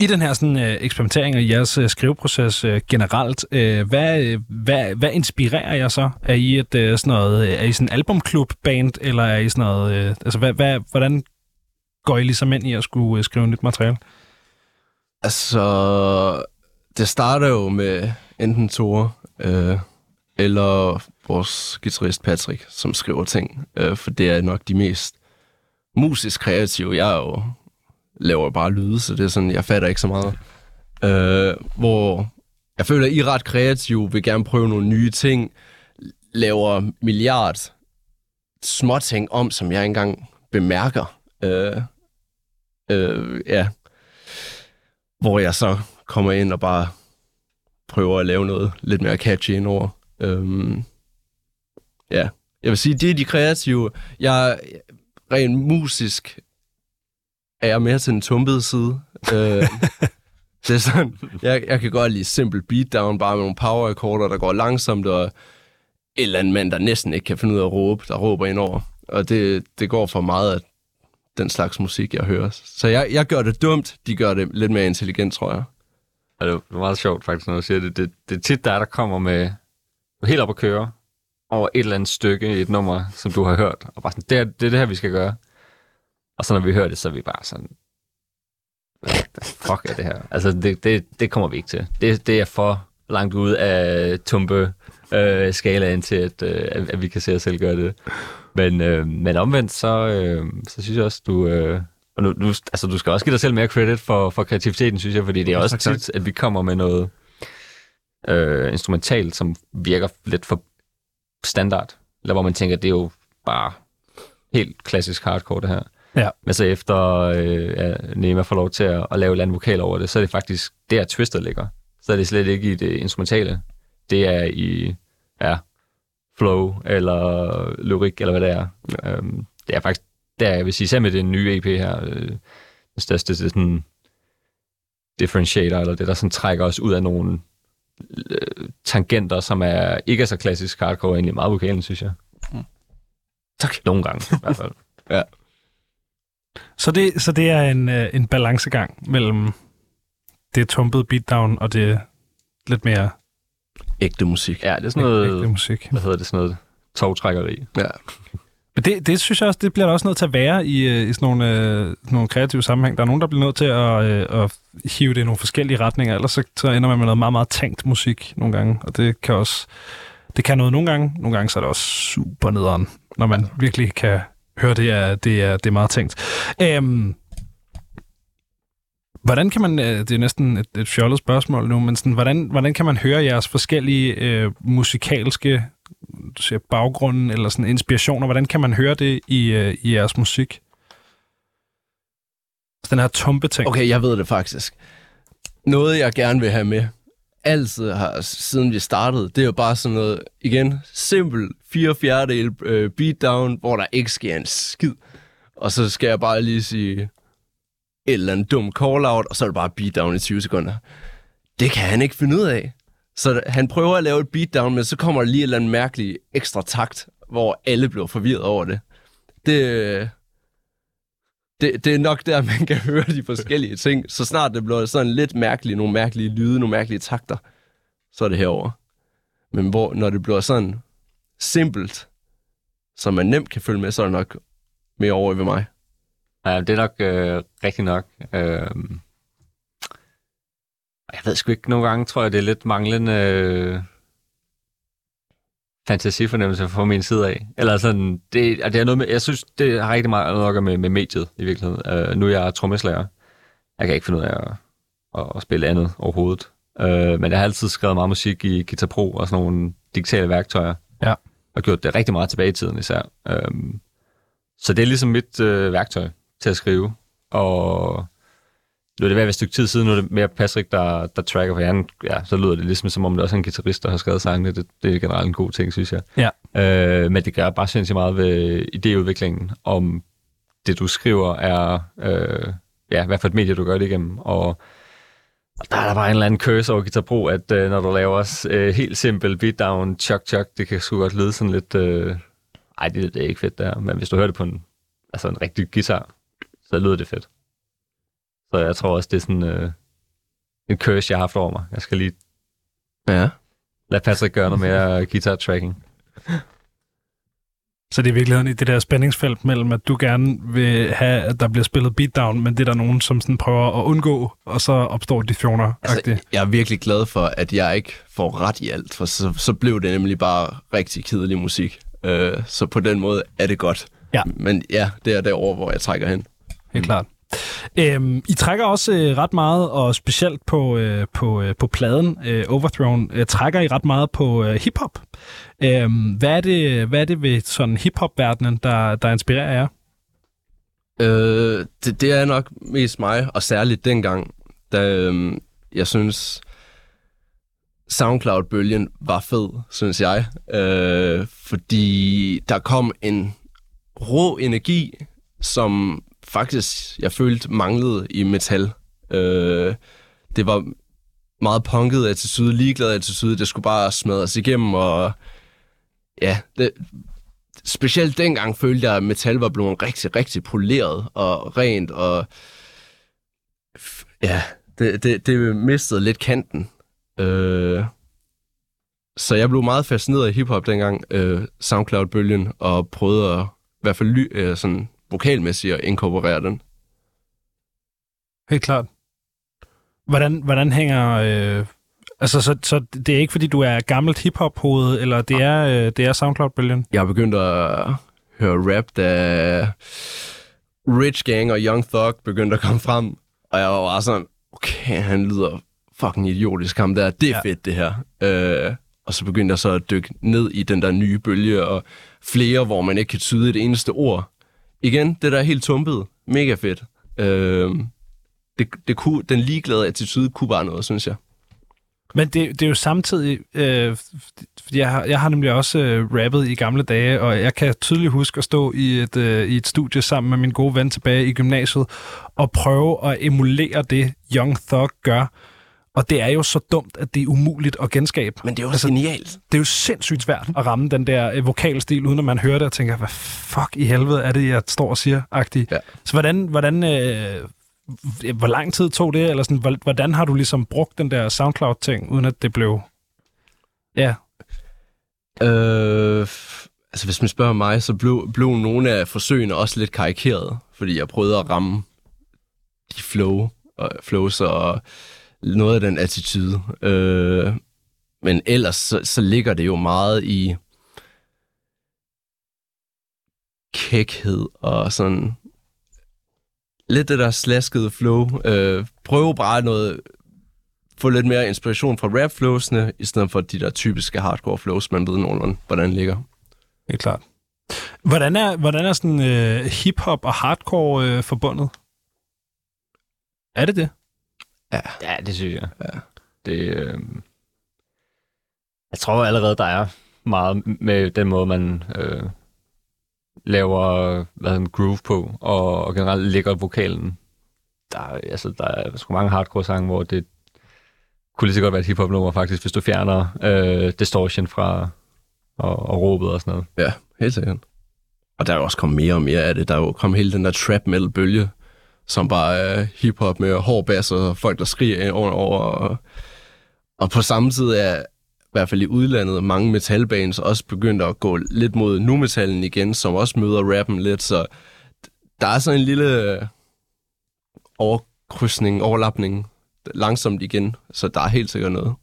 Speaker 1: I den her sådan, øh, eksperimentering og jeres øh, skriveproces øh, generelt, øh, hvad, øh, hvad, hvad inspirerer jer så? Er I et øh, sådan noget, øh, er I sådan en albumklub-band, eller er I sådan noget, øh, altså hvad, hvad, hvordan går I ligesom ind i at skulle øh, skrive nyt materiale?
Speaker 2: altså, det starter jo med enten Tore, øh, eller vores guitarist Patrick, som skriver ting. Øh, for det er nok de mest musisk kreative. Jeg er jo laver bare lyde, så det er sådan, jeg fatter ikke så meget. Øh, hvor jeg føler, at I er ret kreative, vil gerne prøve nogle nye ting, laver milliard små ting om, som jeg ikke engang bemærker. Øh, øh, ja. Hvor jeg så kommer ind og bare prøver at lave noget lidt mere catchy indover. Øh, ja, jeg vil sige, det er de kreative. Jeg rent musisk er jeg mere til den tumpede side. øh, det er sådan, jeg, jeg kan godt lide simpel beatdown, bare med nogle power akkorder, der går langsomt, og et eller andet mand, der næsten ikke kan finde ud af at råbe, der råber ind over. Og det, det går for meget af den slags musik, jeg hører. Så jeg, jeg gør det dumt, de gør det lidt mere intelligent, tror jeg.
Speaker 3: Og det er meget sjovt faktisk, når du siger det. Det, det er tit der, der kommer med helt op at køre over et eller andet stykke i et nummer, som du har hørt. Og bare sådan, det er det, er det her, vi skal gøre. Og så når vi hører det, så er vi bare sådan, hvad fuck er det her? Altså, det, det, det kommer vi ikke til. Det, det er for langt ud af tumpe øh, skalaen til, at, øh, at, at vi kan se os selv gøre det. Men, øh, men omvendt, så, øh, så synes jeg også, du... Øh, og nu, nu, altså, du skal også give dig selv mere credit for, for kreativiteten, synes jeg, fordi det er også
Speaker 2: tak.
Speaker 3: tit, at vi kommer med noget øh, instrumentalt, som virker lidt for standard. Eller hvor man tænker, det er jo bare helt klassisk hardcore, det her.
Speaker 1: Ja.
Speaker 3: Men så efter øh, ja, Nema får lov til at, at lave et eller andet vokal over det, så er det faktisk der, twistet ligger. Så er det slet ikke i det instrumentale. Det er i ja, flow eller lyrik, eller hvad det er. Ja. Øhm, det er faktisk der, jeg vil sige, selv med den nye EP her, øh, den største det sådan differentiator, eller det, der sådan trækker os ud af nogle øh, tangenter, som er ikke er så klassisk hardcore, egentlig meget vokalen, synes jeg.
Speaker 2: Tak.
Speaker 3: Nogle gange, i hvert fald.
Speaker 1: Så det, så det er en, øh, en balancegang mellem det tumpede beatdown og det lidt mere
Speaker 2: Ægte musik.
Speaker 3: Ja, det er sådan
Speaker 1: ægte
Speaker 3: noget,
Speaker 1: musik.
Speaker 3: hvad hedder det, sådan noget togtrækkeri.
Speaker 2: Ja.
Speaker 1: Men det, det synes jeg også, det bliver der også nødt til at være i, øh, i sådan nogle, øh, sådan nogle kreative sammenhæng. Der er nogen, der bliver nødt til at, øh, at hive det i nogle forskellige retninger, ellers så, så ender man med noget meget, meget tænkt musik nogle gange, og det kan også det kan noget nogle gange. Nogle gange så er det også super nederen, når man virkelig kan høre, det er, det er, det er meget tænkt. Øhm, hvordan kan man, øh, det er næsten et, et fjollet spørgsmål nu, men sådan, hvordan, hvordan kan man høre jeres forskellige øh, musikalske siger, baggrunden eller sådan inspirationer, hvordan kan man høre det i, øh, i jeres musik? Den her tumpe ting.
Speaker 2: Okay, jeg ved det faktisk. Noget, jeg gerne vil have med, altid har, siden vi startede, det er jo bare sådan noget, igen, simpel 4 fjerdedel øh, beatdown, hvor der ikke sker en skid. Og så skal jeg bare lige sige et eller andet dum call-out, og så er det bare beatdown i 20 sekunder. Det kan han ikke finde ud af. Så han prøver at lave et beatdown, men så kommer der lige et eller andet mærkeligt ekstra takt, hvor alle bliver forvirret over det. Det, øh, det, det er nok der, man kan høre de forskellige ting. Så snart det bliver sådan lidt mærkeligt, nogle mærkelige lyde, nogle mærkelige takter, så er det herover. Men hvor, når det bliver sådan simpelt, så man nemt kan følge med, så er det nok mere over ved mig.
Speaker 3: Ja, det er nok øh, rigtigt nok. Øh, jeg ved sgu ikke, nogle gange tror jeg, det er lidt manglende øh, fantasifornemmelse fra min side af. Eller sådan, det, det er noget med, jeg synes, det har rigtig meget noget at gøre med, med mediet i virkeligheden. Øh, nu er jeg trommeslager. Jeg kan ikke finde ud af at, at, at spille andet overhovedet. Øh, men jeg har altid skrevet meget musik i Guitar Pro og sådan nogle digitale værktøjer.
Speaker 1: Ja.
Speaker 3: Og gjort det rigtig meget tilbage i tiden især. Øh, så det er ligesom mit øh, værktøj til at skrive. Og nu er det ved at være et stykke tid siden, nu er det mere Patrick, der, der tracker på hjernen. Ja, så lyder det ligesom, som om det også er en guitarist, der har skrevet sangene. Det, det er generelt en god ting, synes jeg.
Speaker 1: Ja.
Speaker 3: Øh, men det gør bare sindssygt meget ved idéudviklingen, om det, du skriver, er... Øh, ja, hvad for et medie, du gør det igennem. Og, og der er der bare en eller anden curse over Guitar Pro, at øh, når du laver øh, helt simpel beatdown, chok chok, det kan sgu godt lyde sådan lidt... Øh, ej, det, det er ikke fedt der. Men hvis du hører det på en, altså en rigtig guitar, så lyder det fedt. Så jeg tror også, det er sådan øh, en curse, jeg har haft over mig. Jeg skal lige
Speaker 2: Ja.
Speaker 3: lade Patrick gøre noget mere guitar tracking.
Speaker 1: Så det er i virkeligheden i det der spændingsfelt mellem, at du gerne vil have, at der bliver spillet beatdown, men det er der nogen, som sådan prøver at undgå, og så opstår dissioner.
Speaker 2: Altså, jeg er virkelig glad for, at jeg ikke får ret i alt, for så, så blev det nemlig bare rigtig kedelig musik. Øh, så på den måde er det godt.
Speaker 1: Ja.
Speaker 2: Men ja, det er derover, hvor jeg trækker hen.
Speaker 1: Helt klart. Øhm, I trækker også øh, ret meget, og specielt på, øh, på, øh, på pladen øh, Overthrown, øh, trækker I ret meget på øh, hiphop. Øhm, hvad, er det, hvad er det ved sådan hiphop-verdenen, der, der inspirerer jer?
Speaker 2: Øh, det, det er nok mest mig, og særligt dengang, da øh, jeg synes, SoundCloud-bølgen var fed, synes jeg. Øh, fordi der kom en rå energi, som faktisk, jeg følte, manglede i metal. Øh, det var meget punket attitude, ligeglad attitude. Det skulle bare smadres igennem, og ja, det, specielt dengang følte jeg, at metal var blevet rigtig, rigtig poleret og rent, og ja, det, det, det mistede lidt kanten. Øh, så jeg blev meget fascineret af hiphop dengang, øh, SoundCloud-bølgen, og prøvede at, i hvert fald ly, øh, sådan vokalmæssigt at inkorporere den.
Speaker 1: Helt klart. Hvordan, hvordan hænger... Øh, altså, så, så det er ikke, fordi du er gammelt hiphop-hoved, eller det er, øh, det er SoundCloud-bølgen?
Speaker 2: Jeg er begyndt at høre rap, da Rich Gang og Young Thug begyndte at komme frem. Og jeg var bare sådan, okay, han lyder fucking idiotisk ham der. Det er
Speaker 1: Ja.
Speaker 2: fedt, det her. Øh, og så begyndte jeg så at dykke ned i den der nye bølge, og flere, hvor man ikke kan tyde et eneste ord. Igen, det der er helt tumpet. Mega fedt. Øh, det, det kunne, den ligeglade attitude kunne bare noget, synes jeg.
Speaker 1: Men det, det er jo samtidig, øh, fordi jeg har, jeg har nemlig også øh, rappet i gamle dage, og jeg kan tydeligt huske at stå i et, øh, i et studie sammen med min gode ven tilbage i gymnasiet, og prøve at emulere det, Young Thug gør. Og det er jo så dumt, at det er umuligt at genskabe.
Speaker 2: Men det er jo altså, genialt.
Speaker 1: Det er jo sindssygt svært at ramme den der øh, vokalstil, uden at man hører det og tænker, hvad fuck i helvede er det, jeg står og siger, agtig.
Speaker 2: Ja.
Speaker 1: Så hvordan, hvordan øh, hvor lang tid tog det, eller sådan, hvor- hvordan har du ligesom brugt den der SoundCloud-ting, uden at det blev... Ja,
Speaker 2: Øh, altså hvis man spørger mig, så blev, blev nogle af forsøgene også lidt karikeret, fordi jeg prøvede at ramme de flow, og flows og noget af den attitude. Øh, men ellers så, så ligger det jo meget i kækhed og sådan lidt det der slaskede flow. Øh, prøv bare noget, få lidt mere inspiration fra rap flowsene, i stedet for de der typiske hardcore flows, man ved nogenlunde, hvordan ligger.
Speaker 1: helt klart. Hvordan er, hvordan er sådan øh, hip-hop og hardcore øh, forbundet? Er det det?
Speaker 3: Ja, det synes jeg. Ja. Det, øh... Jeg tror allerede, der er meget med den måde, man øh, laver hvad hedder den, groove på, og, og generelt lægger vokalen. Der, er- altså, der er sgu mange hardcore sange, hvor det kunne lige så godt være et hiphop nummer faktisk, hvis du fjerner øh, distortion fra og, og råbet og sådan noget.
Speaker 2: Ja, helt sikkert. Og der er jo også kommet mere og mere af det. Der er jo kommet hele den der trap metal bølge, som bare er hiphop med hård bass og folk, der skriger over over. Og, og på samme tid er i hvert fald i udlandet mange metalbands også begyndt at gå lidt mod nu metallen igen, som også møder rappen lidt. Så der er sådan en lille overkrydsning, overlapning langsomt igen. Så der er helt sikkert noget.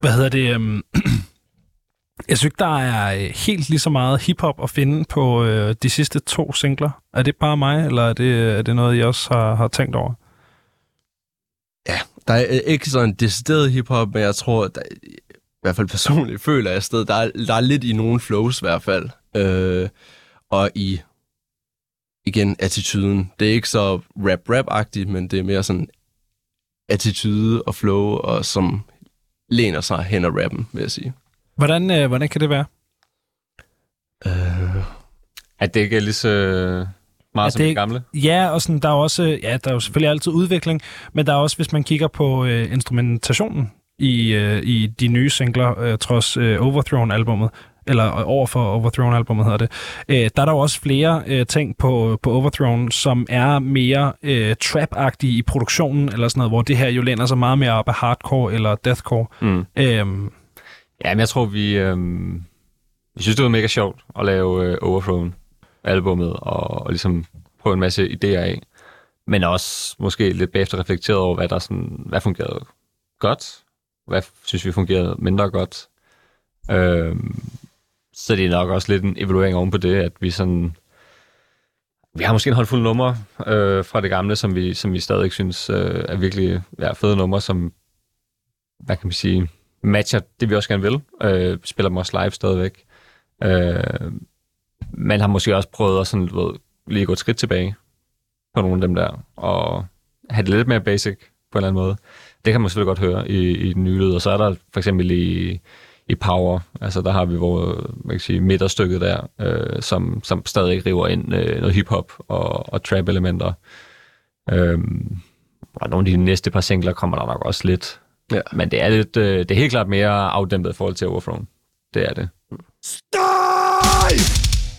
Speaker 1: Hvad hedder det? Um jeg synes der er øh, helt lige så meget hiphop at finde på øh, de sidste to singler. Er det bare mig, eller er det, øh, er det noget, I også har, har tænkt over?
Speaker 2: Ja, Der er øh, ikke sådan decideret hiphop, men jeg tror, der, i hvert fald personligt føler jeg sted, der er, der er lidt i nogle flows i hvert fald. Øh, og i, igen, attituden. Det er ikke så rap-rap-agtigt, men det er mere sådan attitude og flow, og som læner sig hen ad rappen, vil jeg sige.
Speaker 1: Hvordan, øh, hvordan kan det være?
Speaker 2: Øh,
Speaker 3: At det ikke er lige så meget
Speaker 1: At
Speaker 3: som
Speaker 1: det ikke-
Speaker 3: gamle.
Speaker 1: Ja, og sådan, der er også, ja, der er jo selvfølgelig altid udvikling, men der er også, hvis man kigger på øh, instrumentationen i, øh, i de nye singler, øh, trods øh, Overthrown-albummet, eller over for Overthrown-albummet hedder det, øh, der er der jo også flere øh, ting på, på Overthrown, som er mere øh, trap-agtige i produktionen, eller sådan noget, hvor det her jo læner sig meget mere op af hardcore eller deathcore.
Speaker 3: Mm.
Speaker 1: Øhm,
Speaker 3: Ja, men jeg tror, vi, øhm, vi synes, det var mega sjovt at lave øh, Overthrown albummet og, og ligesom prøve en masse idéer af. Men også måske lidt bagefter reflekteret over, hvad der sådan, hvad fungerede godt, hvad synes vi fungerede mindre godt. Øhm, så det er nok også lidt en evaluering oven på det, at vi sådan... Vi har måske en håndfuld numre øh, fra det gamle, som vi, som vi stadig synes øh, er virkelig ja, fede numre, som, hvad kan man sige, matcher det, vi også gerne vil. Øh, spiller dem også live stadigvæk. Øh, man har måske også prøvet at sådan, ved, lige gå et skridt tilbage på nogle af dem der, og have det lidt mere basic på en eller anden måde. Det kan man selvfølgelig godt høre i, i den nye lyd. Og så er der for eksempel i, i Power, altså der har vi vores man kan sige, midterstykket der, øh, som, som stadig river ind øh, noget hiphop og, og trap-elementer. Øh, og nogle af de næste par singler kommer der nok også lidt.
Speaker 2: Ja.
Speaker 3: Men det er, lidt, øh, det er helt klart mere afdæmpet i forhold til Overthrown. Det er det.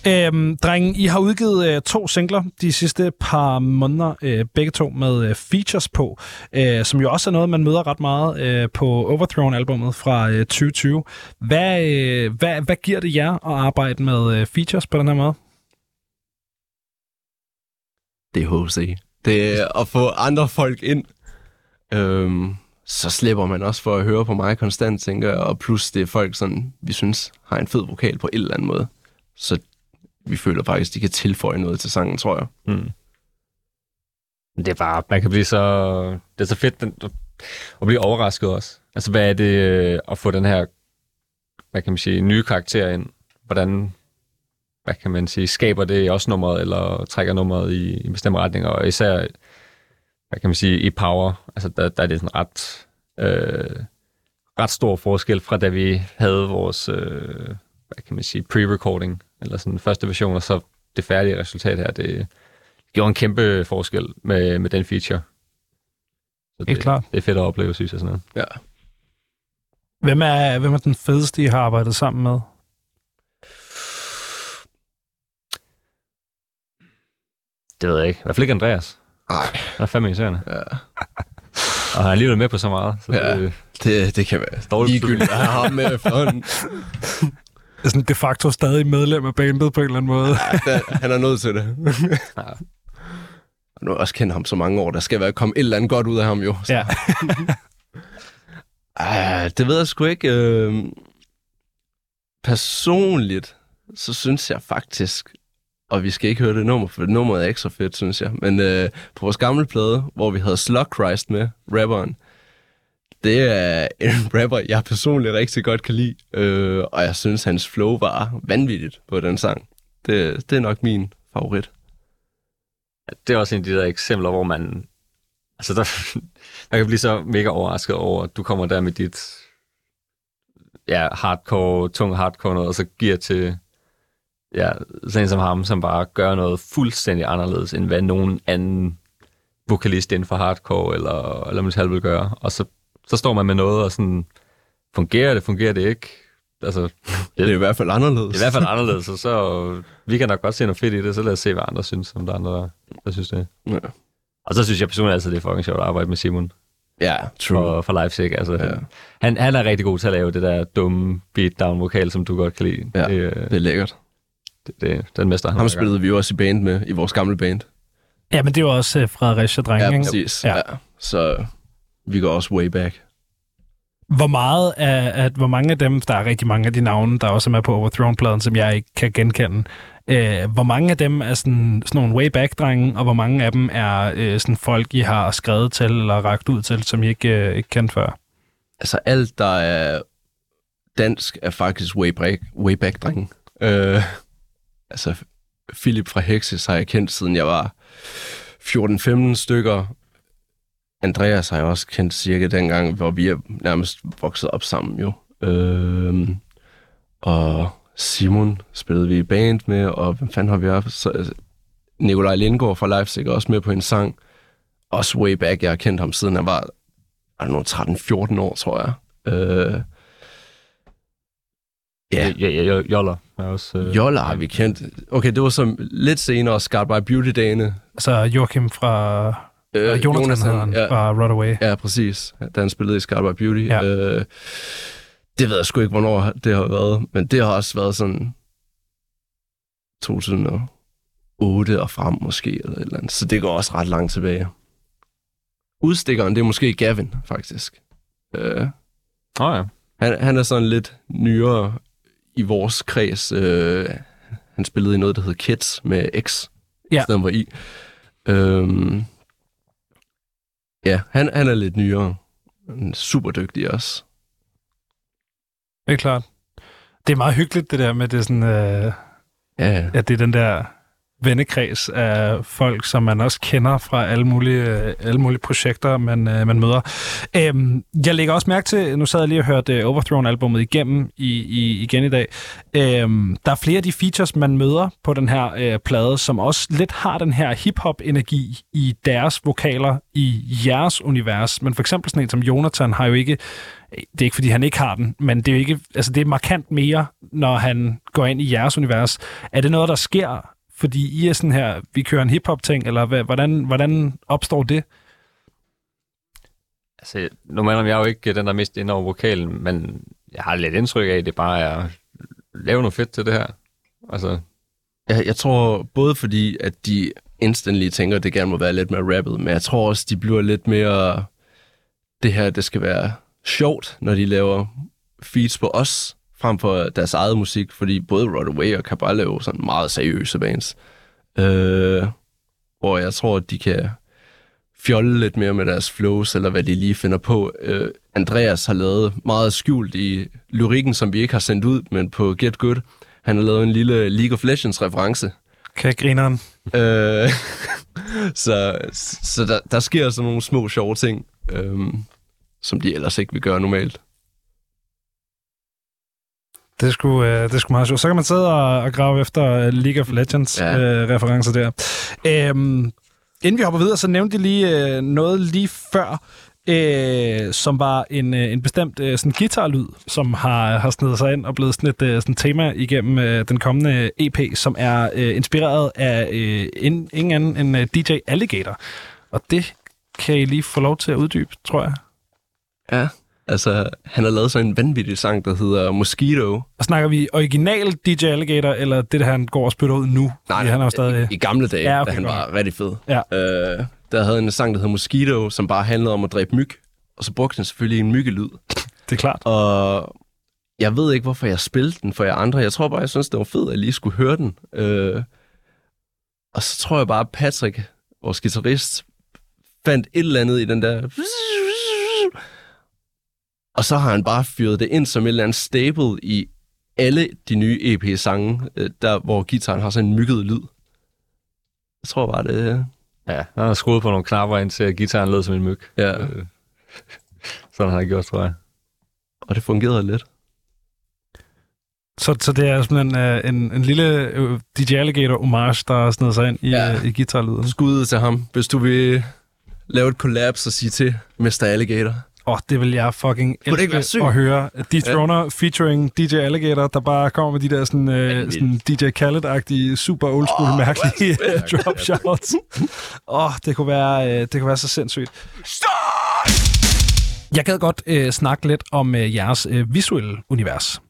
Speaker 1: Øhm, drengen, I har udgivet øh, to singler de sidste par måneder, øh, begge to med øh, features på, øh, som jo også er noget, man møder ret meget øh, på Overthrown-albummet fra øh, 2020. Hvad, øh, hvad, hvad giver det jer at arbejde med øh, features på den her måde?
Speaker 2: det er HC. Det er at få andre folk ind. Øhm, så slipper man også for at høre på mig konstant, tænker jeg, og plus det er folk, sådan, vi synes har en fed vokal på en eller anden måde. Så vi føler faktisk, de kan tilføje noget til sangen, tror jeg.
Speaker 3: Mm. Det er bare, man kan blive så, det er så fedt den, at blive overrasket også. Altså, hvad er det øh, at få den her, hvad kan man sige, nye karakter ind? Hvordan, hvad kan man sige, skaber det også nummeret, eller trækker nummeret i, i bestemte retninger, og især, hvad kan man sige, i Power, altså der, der er det sådan ret, øh, ret stor forskel fra da vi havde vores, øh, hvad kan man sige, pre-recording, eller sådan første version, og så det færdige resultat her, det gjorde en kæmpe forskel med, med den feature. Så det,
Speaker 1: klart.
Speaker 3: det er fedt at opleve, synes jeg sådan noget.
Speaker 2: Ja.
Speaker 1: Hvem er, hvem er den fedeste, I har arbejdet sammen med?
Speaker 3: Det ved jeg ikke. I hvert fald ikke Andreas.
Speaker 2: Ej,
Speaker 3: Han er fandme irriterende.
Speaker 2: ja.
Speaker 3: Og han er alligevel med på så meget. Så
Speaker 2: Ja.
Speaker 3: det,
Speaker 2: Det, det kan være
Speaker 3: Dårligt
Speaker 2: ligegyldigt at have ham med efterhånden.
Speaker 1: Er sådan de facto stadig medlem af bandet på en eller anden måde.
Speaker 2: Ja, han er nødt til det.
Speaker 3: Ja.
Speaker 2: Og nu har jeg også kendt ham så mange år. Der skal være komme et eller andet godt ud af ham jo. Så.
Speaker 1: Ja.
Speaker 2: Ej, det ved jeg sgu ikke. Øh, personligt, så synes jeg faktisk, og vi skal ikke høre det nummer, for nummeret er ikke så fedt, synes jeg. Men øh, på vores gamle plade, hvor vi havde Slug Christ med, rapperen, det er en rapper, jeg personligt rigtig godt kan lide. Øh, og jeg synes, hans flow var vanvittigt på den sang. Det, det er nok min favorit.
Speaker 3: det er også en af de der eksempler, hvor man... Altså, der, jeg kan blive så mega overrasket over, at du kommer der med dit ja, hardcore, tung hardcore noget, og så giver til ja, sådan som ham, som bare gør noget fuldstændig anderledes, end hvad nogen anden vokalist inden for hardcore eller, eller metal vil gøre. Og så, så står man med noget, og sådan, fungerer det, fungerer det ikke? Altså,
Speaker 2: Det er i hvert fald anderledes.
Speaker 3: i hvert fald anderledes, og så vi kan nok godt se noget fedt i det, så lad os se, hvad andre synes, om der er andre, der, der synes det.
Speaker 2: Ja,
Speaker 3: Og så synes jeg personligt altid, det er fucking sjovt at arbejde med Simon
Speaker 2: ja true.
Speaker 3: for, for Leipzig. Altså,
Speaker 2: Ja.
Speaker 3: ja. han, han er rigtig god til at lave det der dumme beatdown-vokal, som du godt kan lide.
Speaker 2: Ja,
Speaker 3: det,
Speaker 2: Det er lækkert.
Speaker 3: Det, det, den mester. han
Speaker 2: Ham spillede vi jo også i band med, i vores gamle band.
Speaker 1: ja, men det er jo også uh, Fredericia Drenge,
Speaker 2: Ja,
Speaker 1: ikke?
Speaker 2: præcis.
Speaker 1: Ja.
Speaker 2: Ja. Så vi går også way back.
Speaker 1: Hvor meget af, at, hvor mange af dem, der er rigtig mange af de navne, der også er med på Overthrown-pladen, som jeg ikke kan genkende, øh, hvor mange af dem er sådan, sådan nogle way back-drenge, og hvor mange af dem er øh, sådan folk, I har skrevet til eller ragt ud til, som I ikke, øh, ikke kendte før?
Speaker 2: Altså alt, der er dansk, er faktisk way back, way back drenge. Øh, altså Philip fra Hexes har jeg kendt, siden jeg var 14-15 stykker. Andreas har jeg også kendt cirka dengang, hvor vi er nærmest vokset op sammen jo. Øh, og Simon spillede vi i band med, og hvem fanden har vi haft? Så, altså, Nikolaj Lindgaard fra Leipzig er også med på en sang. Også way back, jeg har kendt ham siden han var er nogle 13-14 år, tror jeg. Øh, ja,
Speaker 3: Ja, ja, ja, Joller er også... Øh,
Speaker 2: Jolla har vi kendt. Okay, det var så lidt senere, Scarred by Beauty-dagene.
Speaker 1: Altså Joachim fra... Øh, Jonathan, Jonathan han,
Speaker 2: ja,
Speaker 1: fra Runaway.
Speaker 2: ja, præcis. Da han spillede i Scarred by Beauty.
Speaker 1: Ja.
Speaker 2: Øh, det ved jeg sgu ikke, hvornår det har været. Men det har også været sådan 2008 og frem måske, eller et eller andet. Så det går også ret langt tilbage. Udstikkeren, det er måske Gavin, faktisk. Øh,
Speaker 3: oh, ja.
Speaker 2: Han, han er sådan lidt nyere i vores kreds. Øh, han spillede i noget, der hed Kids med X,
Speaker 1: Ja.
Speaker 2: i stedet for I. Øhm, ja, han, han er lidt nyere. Han er super dygtig også.
Speaker 1: Det er klart. Det er meget hyggeligt, det der med, det sådan, øh,
Speaker 2: Ja,
Speaker 1: at det er den der vennekreds af folk, som man også kender fra alle mulige, øh, alle mulige projekter, man, øh, man møder. Øhm, jeg lægger også mærke til, nu sad jeg lige og hørte øh, Overthrown-albummet igennem i, i, igen i dag. Øhm, der er flere af de features, man møder på den her øh, plade, som også lidt har den her hip-hop-energi i deres vokaler, i jeres univers. Men for eksempel sådan en som Jonathan har jo ikke det er ikke, fordi han ikke har den, men det er jo ikke, altså det er markant mere, når han går ind i jeres univers. Er det noget, der sker, fordi I er sådan her, vi kører en hiphop-ting, eller hvad, hvordan, hvordan opstår det?
Speaker 3: Altså, normalt jeg er jo ikke den, der er mest ind over vokalen, men jeg har lidt indtryk af, at det bare er lave noget fedt til det her. Altså,
Speaker 2: jeg, jeg tror både fordi, at de instantly tænker, at det gerne må være lidt mere rappet, men jeg tror også, de bliver lidt mere... det her, det skal være sjovt, når de laver feeds på os, frem for deres eget musik, fordi både Rodaway og Cabal er jo sådan meget seriøse bands. Øh, hvor jeg tror, at de kan fjolle lidt mere med deres flows, eller hvad de lige finder på. Øh, Andreas har lavet meget skjult i lyrikken, som vi ikke har sendt ud, men på Get Good. Han har lavet en lille League of Legends-reference.
Speaker 1: Kan grineren.
Speaker 2: Øh, så så der, der sker sådan nogle små sjove ting, øh, som de ellers ikke vil gøre normalt.
Speaker 1: Det sgu, øh, det sgu meget sjovt. Så kan man sidde og, og grave efter øh, League of Legends ja. Øh, der. Øhm, inden vi hopper videre, så nævnte jeg lige øh, noget lige før, øh, som var en, øh, en bestemt øh, sådan guitarlyd, som har, har snedet sig ind og blevet sådan et øh, sådan tema igennem øh, den kommende EP, som er øh, inspireret af øh, en, ingen anden end øh, DJ Alligator. Og det kan I lige få lov til at uddybe, tror jeg.
Speaker 2: Ja. Altså, han har lavet sådan en vanvittig sang, der hedder Mosquito.
Speaker 1: Og snakker vi original DJ Alligator, eller det, der han går og spytter ud nu? Fordi han er stadig...
Speaker 2: i, i gamle dage,
Speaker 1: Ja, okay,
Speaker 2: da han
Speaker 1: godt.
Speaker 2: var rigtig fed.
Speaker 1: Ja.
Speaker 2: Øh, der havde en sang, der hed Mosquito, som bare handlede om at dræbe myg. Og så brugte han selvfølgelig en myggelyd.
Speaker 1: Det er klart.
Speaker 2: Og jeg ved ikke, hvorfor jeg spillede den for jer andre. Jeg tror bare, jeg synes, det var fedt, at jeg lige skulle høre den. Øh, og så tror jeg bare, at Patrick, vores guitarist, fandt et eller andet i den der... Og så har han bare fyret det ind som et eller andet staple i alle de nye EP-sange, øh, der hvor gitaren har sådan en mygget lyd. Jeg tror bare, det...
Speaker 3: Ja, han har skruet på nogle knapper ind til, at gitaren lød som en myg.
Speaker 2: Ja,
Speaker 3: Øh, Sådan har han gjort, tror jeg.
Speaker 2: og det fungerede lidt.
Speaker 1: Så, så det er simpelthen uh, en, en lille DJ Alligator homage, der er snedet sig ind i, ja. I guitarlyden.
Speaker 2: Skud til ham, hvis du vil lave et collab, så sige til Mr. Alligator.
Speaker 1: Åh, oh, det vil jeg fucking elske at høre. Dethroner ja. featuring DJ Alligator, der bare kommer med de der sådan,
Speaker 2: Vanvittigt.
Speaker 1: sådan DJ Khaled-agtige, super old school, oh, mærkelige drop shots. Åh, oh, det, kunne være, uh, det kunne være så sindssygt. Jeg gad godt øh, snakke lidt om øh, jeres øh, visuelle univers.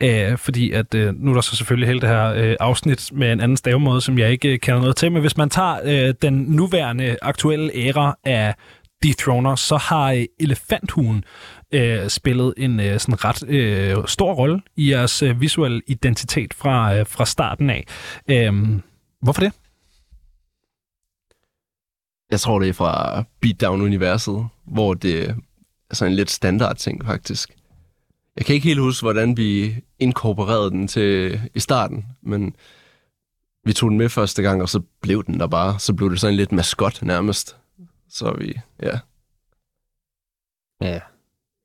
Speaker 1: Øh, fordi at øh, nu er der så selvfølgelig hele det her øh, afsnit med en anden stavemåde, som jeg ikke øh, kender noget til. Men hvis man tager øh, den nuværende aktuelle æra af Dethroner, så har øh, Elefanthuen øh, spillet en øh, sådan ret øh, stor rolle i jeres øh, visuelle identitet fra, øh, fra starten af. Øh, hvorfor det?
Speaker 2: Jeg tror, det er fra Beatdown-universet, hvor det er sådan en lidt standard ting, faktisk. Jeg kan ikke helt huske, hvordan vi inkorporerede den til i starten, men vi tog den med første gang, og så blev den der bare. Så blev det sådan lidt maskot nærmest. Så vi, ja.
Speaker 3: Ja,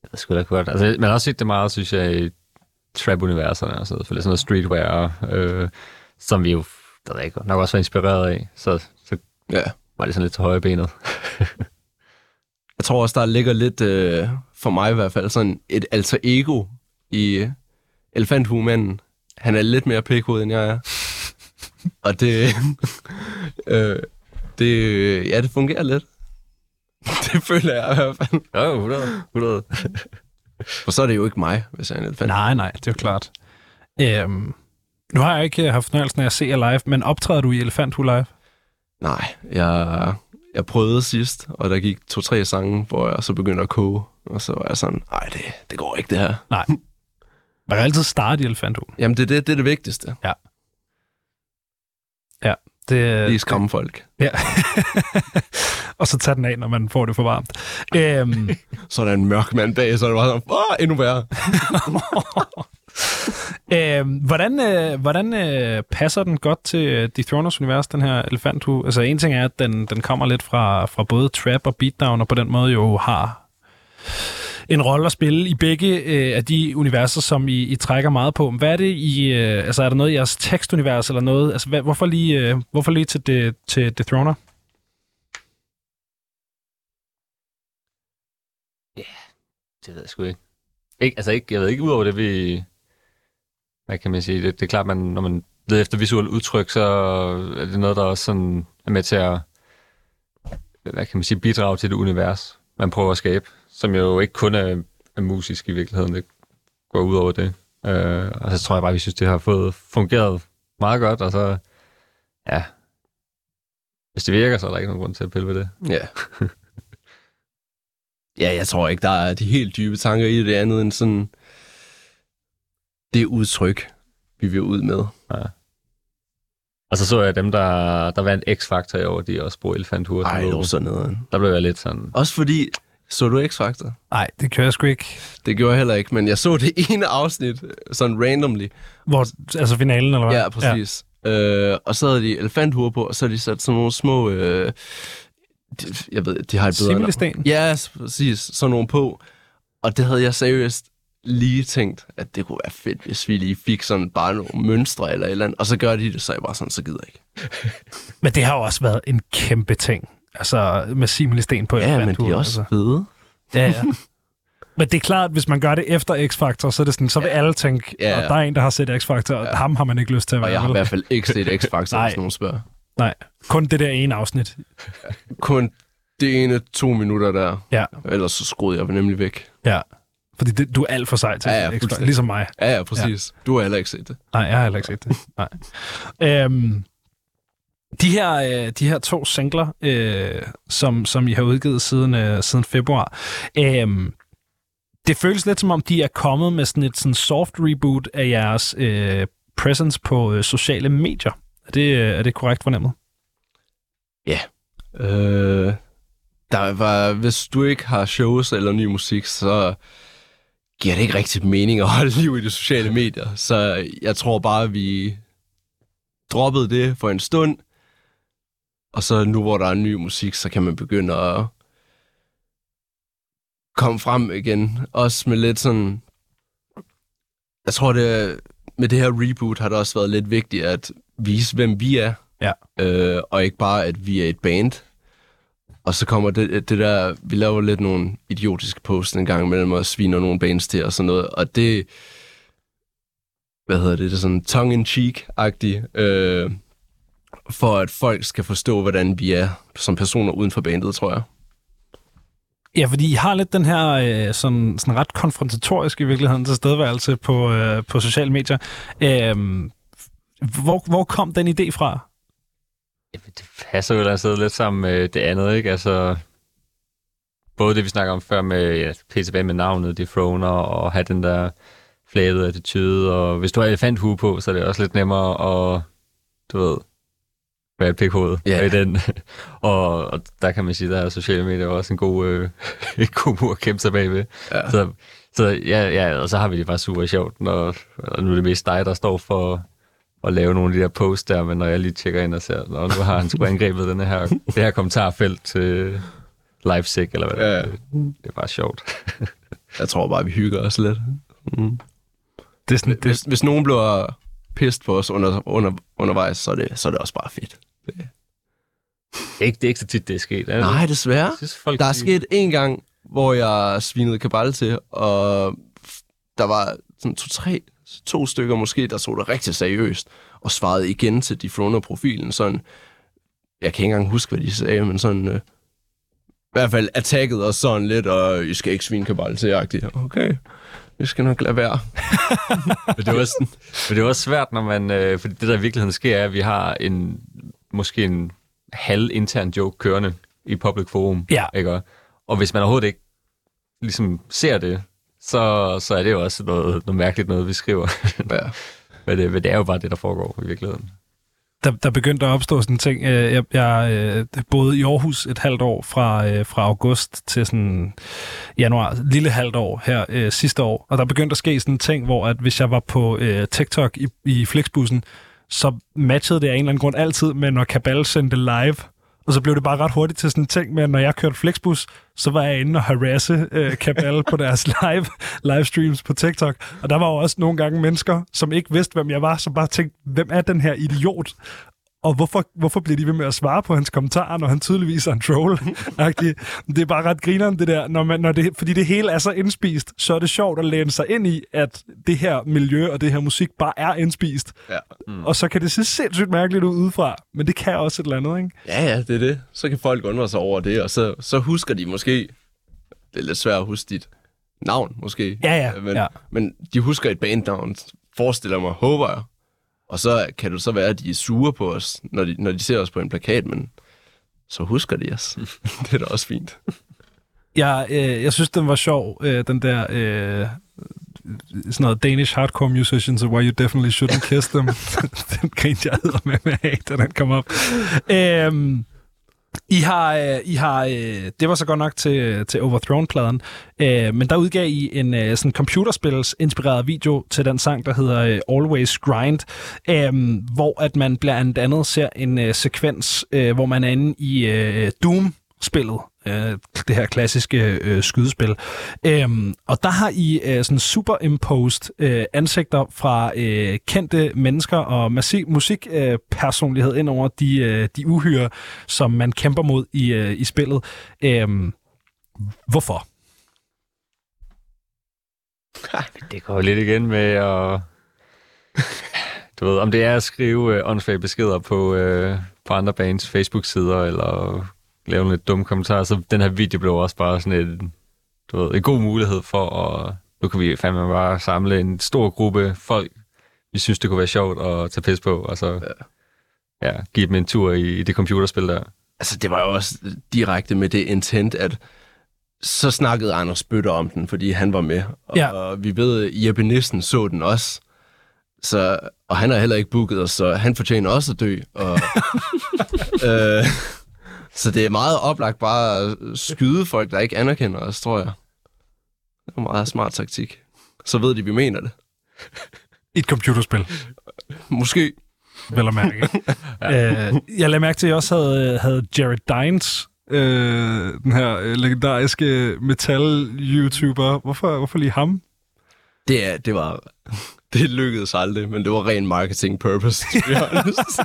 Speaker 3: jeg ved sgu da godt. Altså, man har også set det meget, synes jeg, i trap-universerne og sådan noget, for det er sådan noget streetwear, øh, som vi jo der ikke, nok også var inspireret af. Så, så
Speaker 2: ja.
Speaker 3: var det sådan lidt til højre benet.
Speaker 2: Jeg tror også, der ligger lidt, øh, for mig i hvert fald, sådan et alter ego i elefanthumanden. Han er lidt mere pikhoved, end jeg er. Og det, øh, det, ja, det fungerer lidt. Det føler jeg i hvert fald.
Speaker 3: Ja, 100. 100.
Speaker 2: For så er det jo ikke mig, hvis jeg er en elefant.
Speaker 1: Nej, nej, det er jo klart. Øhm, nu har jeg ikke haft fornøjelsen af at se jer live, men optræder du i Elefanthue live?
Speaker 2: Nej, jeg, jeg prøvede sidst, og der gik to-tre sange, hvor jeg så begyndte at koge. Og så var jeg sådan, nej, det, det går ikke det her.
Speaker 1: Nej. Man kan altid starte i Elefanthue.
Speaker 2: Jamen, det, er det, det er det vigtigste.
Speaker 1: Det,
Speaker 2: Lige skræmme folk.
Speaker 1: Ja. og så tage den af, når man får det for varmt. Øhm,
Speaker 2: Så er der en mørk mand bag, så er det bare sådan, åh, endnu værre.
Speaker 1: øhm, hvordan øh, hvordan øh, passer den godt til øh, Dethroners univers, den her Elefanthue? Altså en ting er, at den, den kommer lidt fra, fra både trap og beatdown, og på den måde jo har en rolle at spille i begge øh, af de universer, som I, I trækker meget på. Hvad er det i, øh, altså er der noget i jeres tekstunivers eller noget? Altså hvad, hvorfor lige, øh, hvorfor lige til, det, til Dethroner?
Speaker 3: Det ved jeg sgu ikke. ikke altså ikke, jeg ved ikke, udover det, vi... Hvad kan man sige? Det, det er klart, man, når man leder efter visuelt udtryk, så er det noget, der også sådan er med til at hvad kan man sige, bidrage til det univers, man prøver at skabe, som jo ikke kun er, er musisk i virkeligheden. Det går ud over det. Øh, og så tror jeg bare, vi synes, det har fået fungeret meget godt, og så, ja, hvis det virker, så er der ikke nogen grund til at pille ved det.
Speaker 2: Ja. Ja, jeg tror ikke, der er de helt dybe tanker i det andet end sådan... Det udtryk, vi vil ud med.
Speaker 3: Og så så jeg dem, der, der vandt X-Factor i år, de også bruger elefanthuer. som
Speaker 2: Ej, det var sådan noget.
Speaker 3: Der blev jeg lidt sådan...
Speaker 2: Også fordi... Så du X-Factor?
Speaker 1: Nej, det kører jeg sgu ikke.
Speaker 2: Det gjorde jeg heller ikke, men jeg så det ene afsnit, sådan randomly.
Speaker 1: Hvor, altså finalen, eller hvad?
Speaker 2: Ja, præcis. Ja. Øh, og så havde de elefanthuer på, og så havde de sat sådan nogle små... Øh, de, jeg ved, de har et bedre... navn.
Speaker 1: Similisten.
Speaker 2: Ja, s- præcis. Sådan nogle på. Og det havde jeg seriøst lige tænkt, at det kunne være fedt, hvis vi lige fik sådan bare nogle mønstre eller et eller andet. Og så gør de det, så jeg bare sådan, så gider jeg ikke.
Speaker 1: Men det har jo også været en kæmpe ting. Altså med similisten på
Speaker 2: Ja, men de er også
Speaker 1: altså.
Speaker 2: fede.
Speaker 1: Ja, ja. Men det er klart, at hvis man gør det efter X-Factor, så, er det sådan, så vil alle tænke,
Speaker 2: Ja,
Speaker 1: ja,
Speaker 2: ja.
Speaker 1: og der er en, der har set X-Factor, og ham har man ikke lyst til at være.
Speaker 2: Og jeg har i hvert fald ikke set X-Factor, hvis nogen spørger.
Speaker 1: Nej, kun det der ene afsnit.
Speaker 2: Kun det ene to minutter der.
Speaker 1: Ja,
Speaker 2: Ellers så skruede jeg nemlig væk.
Speaker 1: ja. Fordi det, du er alt for sej til
Speaker 2: Ja, ja,
Speaker 1: X-Factor, ligesom mig.
Speaker 2: Ja, ja, præcis. Ja. Du har heller ikke set det.
Speaker 1: Nej, jeg har heller ikke set det. Nej. Øhm, de, her, øh, de her to singler, øh, som, som I har udgivet siden, øh, siden februar, øh, det føles lidt som om, de er kommet med sådan et sådan soft reboot af jeres øh, presence på øh, sociale medier. Er det, øh, er det korrekt fornemmet?
Speaker 2: Øh, der var, hvis du ikke har shows eller ny musik, så giver det ikke rigtig mening at holde liv i de sociale medier. Så jeg tror bare, vi droppede det for en stund. Og så nu, hvor der er ny musik, så kan man begynde at komme frem igen. Også med lidt sådan... Jeg tror, det, med det her reboot har det også været lidt vigtigt at vise, hvem vi er.
Speaker 1: Ja.
Speaker 2: Øh, og ikke bare, at vi er et band. Og så kommer det, det der, vi laver lidt nogle idiotiske posts en gang imellem, og sviner nogle bands til og sådan noget. Og det, hvad hedder det, det er sådan tongue-in-cheek-agtigt, øh, for at folk skal forstå, hvordan vi er som personer uden for bandet, tror jeg.
Speaker 1: Ja, fordi I har lidt den her øh, sådan, sådan ret konfrontatoriske i virkeligheden tilstedeværelse på, øh, på sociale medier. Øh, hvor, hvor kom den idé fra?
Speaker 3: Det passer jo altså lidt sammen med det andet, ikke? Altså, både det, vi snakker om før med ja, PTB med navnet, Dethroner, og have den der flabede attitude, og hvis du har elefanthue på, så er det også lidt nemmere at, du ved, være et pikhoved
Speaker 2: Ja.
Speaker 3: i den. og, og, der kan man sige, der er sociale medier også en god, øh, en god mur at kæmpe sig bagved.
Speaker 2: Ja.
Speaker 3: Så, så ja, ja, og så har vi det bare super sjovt, når, og nu er det mest dig, der står for at lave nogle af de der posts der, men når jeg lige tjekker ind og ser, og nu har han sgu angrebet den her, det her kommentarfelt til LiveSig, eller hvad det
Speaker 2: Ja.
Speaker 3: er. Det er bare sjovt.
Speaker 2: Jeg tror bare, vi hygger os lidt. Mm.
Speaker 1: Det er sådan, det,
Speaker 2: Hvis, hvis nogen bliver pissed på os under, under, undervejs, så er, det, så er det også bare fedt.
Speaker 3: Det ikke, det er ikke så tit, det er sket. Er det?
Speaker 2: Nej, desværre.
Speaker 3: Jeg synes, folk,
Speaker 2: Der er sket en gang, hvor jeg svinede kabal til, og der var sådan to-tre, to stykker måske, der så det rigtig seriøst, og svarede igen til de profilen sådan, jeg kan ikke engang huske, hvad de sagde, men sådan, øh, i hvert fald attackede os sådan lidt, og I skal ikke svine kabal til, agtigt. Okay, vi skal nok lade være.
Speaker 3: Men det er også, men det er også svært, når man... Øh, fordi det, der i virkeligheden sker, er, at vi har en måske en halv intern joke kørende i public forum.
Speaker 1: Ja.
Speaker 3: Ikke? Og- hvis man overhovedet ikke ligesom ser det, så, så er det jo også noget, noget mærkeligt noget, vi skriver.
Speaker 2: Ja.
Speaker 3: men, det, men det er jo bare det, der foregår i virkeligheden
Speaker 1: der, der begyndte at opstå sådan en ting. Øh, jeg, jeg øh, boede i Aarhus et halvt år fra, øh, fra august til sådan januar, lille halvt år her øh, sidste år. Og der begyndte at ske sådan en ting, hvor at hvis jeg var på øh, TikTok i, i Flixbussen, så matchede det af en eller anden grund altid med, når Kabal sendte live. Og så blev det bare ret hurtigt til sådan en ting med, at når jeg kørte Flexbus, så var jeg inde og harasse øh, Kabal på deres live, livestreams på TikTok. Og der var jo også nogle gange mennesker, som ikke vidste, hvem jeg var, som bare tænkte, hvem er den her idiot? Og hvorfor, hvorfor bliver de ved med at svare på hans kommentarer, når han tydeligvis er en troll? det er bare ret grineren, det der. Når man, når det, fordi det hele er så indspist, så er det sjovt at læne sig ind i, at det her miljø og det her musik bare er indspist.
Speaker 2: Ja.
Speaker 1: Mm. Og så kan det se sindssygt mærkeligt ud udefra, men det kan også et eller andet, ikke?
Speaker 2: Ja, ja, det er det. Så kan folk undre sig over det, og så, så husker de måske... Det er lidt svært at huske dit navn, måske.
Speaker 1: Ja, ja,
Speaker 2: Men,
Speaker 1: ja.
Speaker 2: men de husker et bandnavn, forestiller mig, håber jeg. Og så kan det så være, at de er sure på os, når de, når de ser os på en plakat, men så husker de os. det er da også fint.
Speaker 1: Jeg, øh, jeg synes, den var sjov, øh, den der... Øh, sådan noget Danish hardcore musicians, why you definitely shouldn't kiss them. den grinte jeg med med af, da den kom op. Øhm, i har, øh, I har øh, det var så godt nok til, til Overthrown-pladen, øh, men der udgav I en øh, sådan computerspils inspireret video til den sang, der hedder øh, Always Grind, øh, hvor at man blandt andet ser en øh, sekvens, øh, hvor man er inde i øh, Doom-spillet, øh, det her klassiske øh, skydespil. Øhm, og der har I øh, sådan superimposed øh, ansigter fra øh, kendte mennesker og musik, musikpersonlighed øh, ind over de, øh, de uhyre, som man kæmper mod i, øh, i spillet. Øhm, hvorfor?
Speaker 3: Det går lidt igen med at... Du ved, om det er at skrive øh, åndssvage beskeder på, øh, på andre bands Facebook-sider, eller lave nogle lidt dumme kommentarer, så den her video blev også bare sådan en, du ved, en god mulighed for at... Nu kan vi fandme bare samle en stor gruppe folk, vi synes, det kunne være sjovt at tage pis på, og så ja. Ja, give dem en tur i, i det computerspil der.
Speaker 2: Altså, det var jo også direkte med det intent, at så snakkede Anders Bøtter om den, fordi han var med. Og
Speaker 1: Ja.
Speaker 2: vi ved, Jeppe Nissen så den også. Så, og han har heller ikke booket os, så han fortjener også at dø. Og, øh, så det er meget oplagt bare at skyde folk, der ikke anerkender os, tror jeg. Det er en meget smart taktik. Så ved de, vi mener det.
Speaker 1: I et computerspil,
Speaker 2: Måske.
Speaker 1: vel at mærke. ja. øh, jeg lagde mærke til, at jeg også havde, havde Jared Dines, øh, den her øh, legendariske metal-YouTuber. Hvorfor, hvorfor lige ham?
Speaker 2: Det, er, det var... Det lykkedes aldrig, men det var ren marketing purpose, to be honest.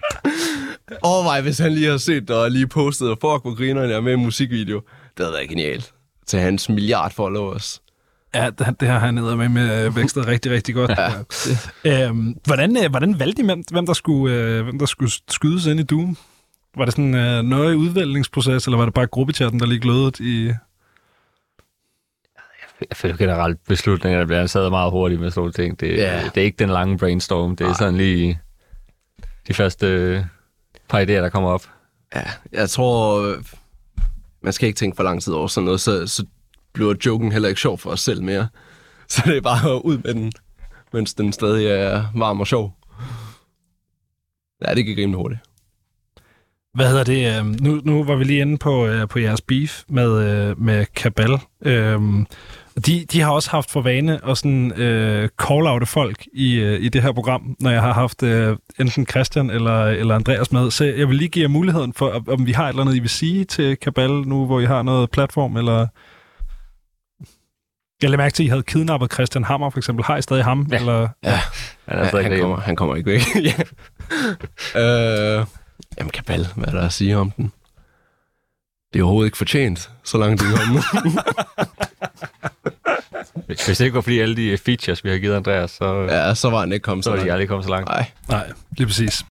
Speaker 2: Overvej, hvis han lige har set det og lige postet, og fuck, hvor griner jeg er med i en musikvideo. Det havde været genialt. Til hans milliard followers.
Speaker 1: Ja, det, det har han ned med med vækstet rigtig, rigtig godt. Ja. Øhm, hvordan, øh, hvordan valgte I, hvem, hvem, der skulle, øh, hvem der skulle skydes ind i Doom? Var det sådan øh, nøje udvælgningsproces, eller var det bare gruppechatten, der lige glødet i...
Speaker 3: Jeg føler generelt beslutninger, der bliver taget meget hurtigt med sådan nogle ting. Det,
Speaker 2: Ja.
Speaker 3: det er ikke den lange brainstorm. Det er sådan lige de første øh, par idéer, der kommer op.
Speaker 2: Ja, jeg tror, man skal ikke tænke for lang tid over sådan noget, så, så bliver joken heller ikke sjov for os selv mere. Så det er bare ud med den, mens den stadig er varm og sjov. Ja, det gik rimelig hurtigt.
Speaker 1: Hvad hedder det? Øh, nu, nu var vi lige inde på, øh, på jeres beef med, øh, med Kabal. Øhm, de, de har også haft for vane at sådan, øh, call-oute folk i, øh, i det her program, når jeg har haft øh, enten Christian eller, eller Andreas med. Så jeg vil lige give jer muligheden for, om- vi har et eller andet, I vil sige til Kabal nu, hvor I har noget platform, eller... Jeg lader mærke til, at I havde kidnappet Christian Hammer, for eksempel. Har I stadig ham?
Speaker 3: Ja.
Speaker 1: Eller?
Speaker 2: Ja,
Speaker 3: Han er
Speaker 2: ja
Speaker 3: stadig
Speaker 2: han,
Speaker 3: derhjemme.
Speaker 2: kommer, han kommer ikke væk. ja. øh, jamen, Kabal, hvad er der at sige om den? Det er overhovedet ikke fortjent, så langt det er kommet.
Speaker 3: Hvis det ikke var fordi alle de features, vi har givet Andreas, så, ja,
Speaker 2: ja, så var han ikke kommet
Speaker 3: så
Speaker 2: så
Speaker 3: var de
Speaker 2: langt.
Speaker 3: aldrig kommet så langt.
Speaker 2: Nej.
Speaker 1: Nej, lige præcis.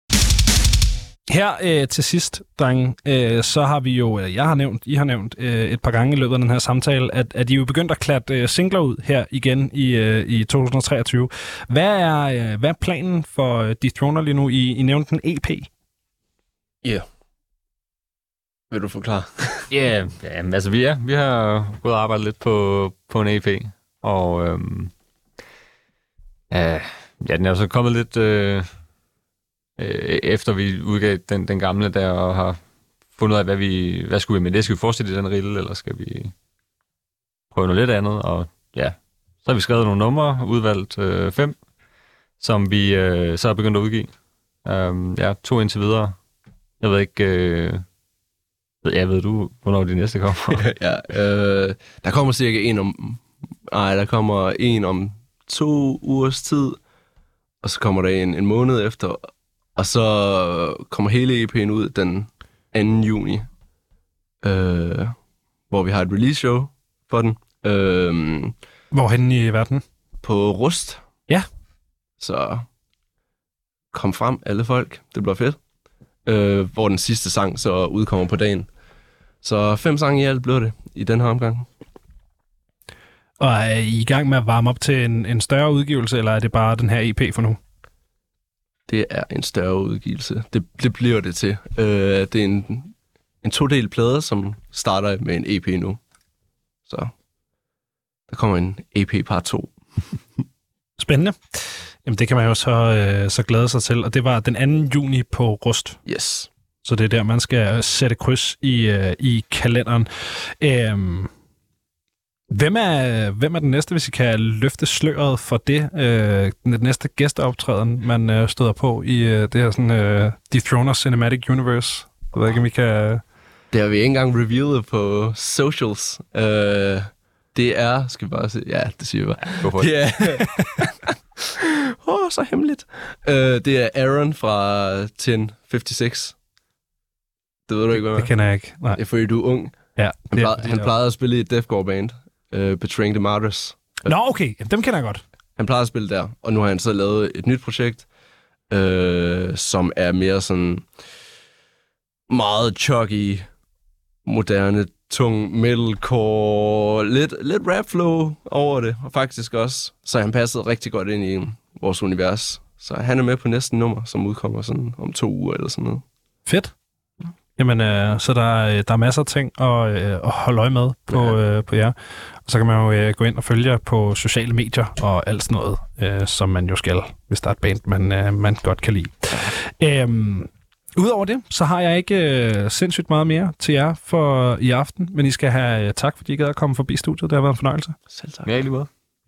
Speaker 1: Her øh, til sidst, drenge, øh, så har vi jo, øh, jeg har nævnt, I har nævnt øh, et par gange i løbet af den her samtale, at, at I er jo begyndt at klatte øh, singler ud her igen i, øh, i 2023. Hvad er, øh, hvad er planen for øh, Dethroner lige nu? I, I nævnte en EP.
Speaker 2: Ja. Vil du forklare?
Speaker 3: Ja, yeah, yeah, altså vi, er, vi har gået og arbejdet lidt på, på en EP, og øhm, øh, ja, den er jo så kommet lidt øh, øh, efter vi udgav den, den gamle der, og har fundet ud af, hvad, vi, hvad skulle vi med det? Skal vi fortsætte i den rille, eller skal vi prøve noget lidt andet? Og ja, så har vi skrevet nogle numre, udvalgt øh, fem, som vi øh, så har begyndt at udgive. Um, ja, to indtil videre. Jeg ved ikke... Øh, ja, jeg ved du, hvornår de næste kommer?
Speaker 2: ja, øh, der kommer cirka en om... Nej, der kommer en om to ugers tid, og så kommer der en en måned efter, og så kommer hele EP'en ud den 2. juni, øh, hvor vi har et release show for den, øh,
Speaker 1: Hvorhen i verden?
Speaker 2: på Rust.
Speaker 1: Ja.
Speaker 2: Så kom frem, alle folk. Det bliver fedt. Øh, hvor den sidste sang så udkommer på dagen. Så fem sange i alt blev det i den her omgang.
Speaker 1: Og er I i gang med at varme op til en, en større udgivelse, eller er det bare den her EP for nu?
Speaker 2: Det er en større udgivelse. Det, det bliver det til. Øh, det er en, en to-del plade, som starter med en EP nu. Så der kommer en EP part 2.
Speaker 1: Spændende. Jamen, det kan man jo så, øh, så glæde sig til. Og det var den 2. juni på Rust.
Speaker 2: Yes.
Speaker 1: Så det er der, man skal sætte kryds i, øh, i kalenderen. Øhm, hvem, er, hvem er den næste, hvis I kan løfte sløret for det? Øh, den næste gæsteoptræden, man øh, støder på i øh, det her sådan, øh, Dethroner Cinematic Universe? Jeg ved ikke, om I kan...
Speaker 2: Det har vi ikke engang revealet på socials. Øh, det er, skal vi bare se, ja, det siger vi bare.
Speaker 3: For det.
Speaker 2: Er... Åh, oh, så hemmeligt. Øh, det er Aaron fra 1056. Det ved du ikke, hvad
Speaker 1: Det kender jeg ikke. Nej.
Speaker 2: Det er fordi, du er ung.
Speaker 1: Ja,
Speaker 2: Han,
Speaker 1: det
Speaker 2: plejede, han plejede at spille i et deathcore band, uh, Betraying the Martyrs.
Speaker 1: Nå, okay. Jamen, dem kender jeg godt.
Speaker 2: Han plejede at spille der, og nu har han så lavet et nyt projekt, øh, som er mere sådan meget chuggy, moderne, tung metalcore, lidt, lidt rap flow over det, og faktisk også. Så han passede rigtig godt ind i vores univers. Så han er med på næste nummer, som udkommer sådan om to uger eller sådan noget.
Speaker 1: Fedt. Jamen, øh, så der, er- der er masser af ting at, øh, at holde øje med på,
Speaker 2: Ja.
Speaker 1: øh, på jer. Og så kan man jo øh, gå ind og følge jer på sociale medier og alt sådan noget, øh, som man jo skal, hvis der er et band, man, øh, man godt kan lide. Øhm, Udover det, så har jeg ikke øh, sindssygt meget mere til jer for i aften, men I skal have øh, tak, fordi I gad at komme forbi studiet. Det har været en fornøjelse.
Speaker 2: Selv tak.
Speaker 3: Ja, i lige måde.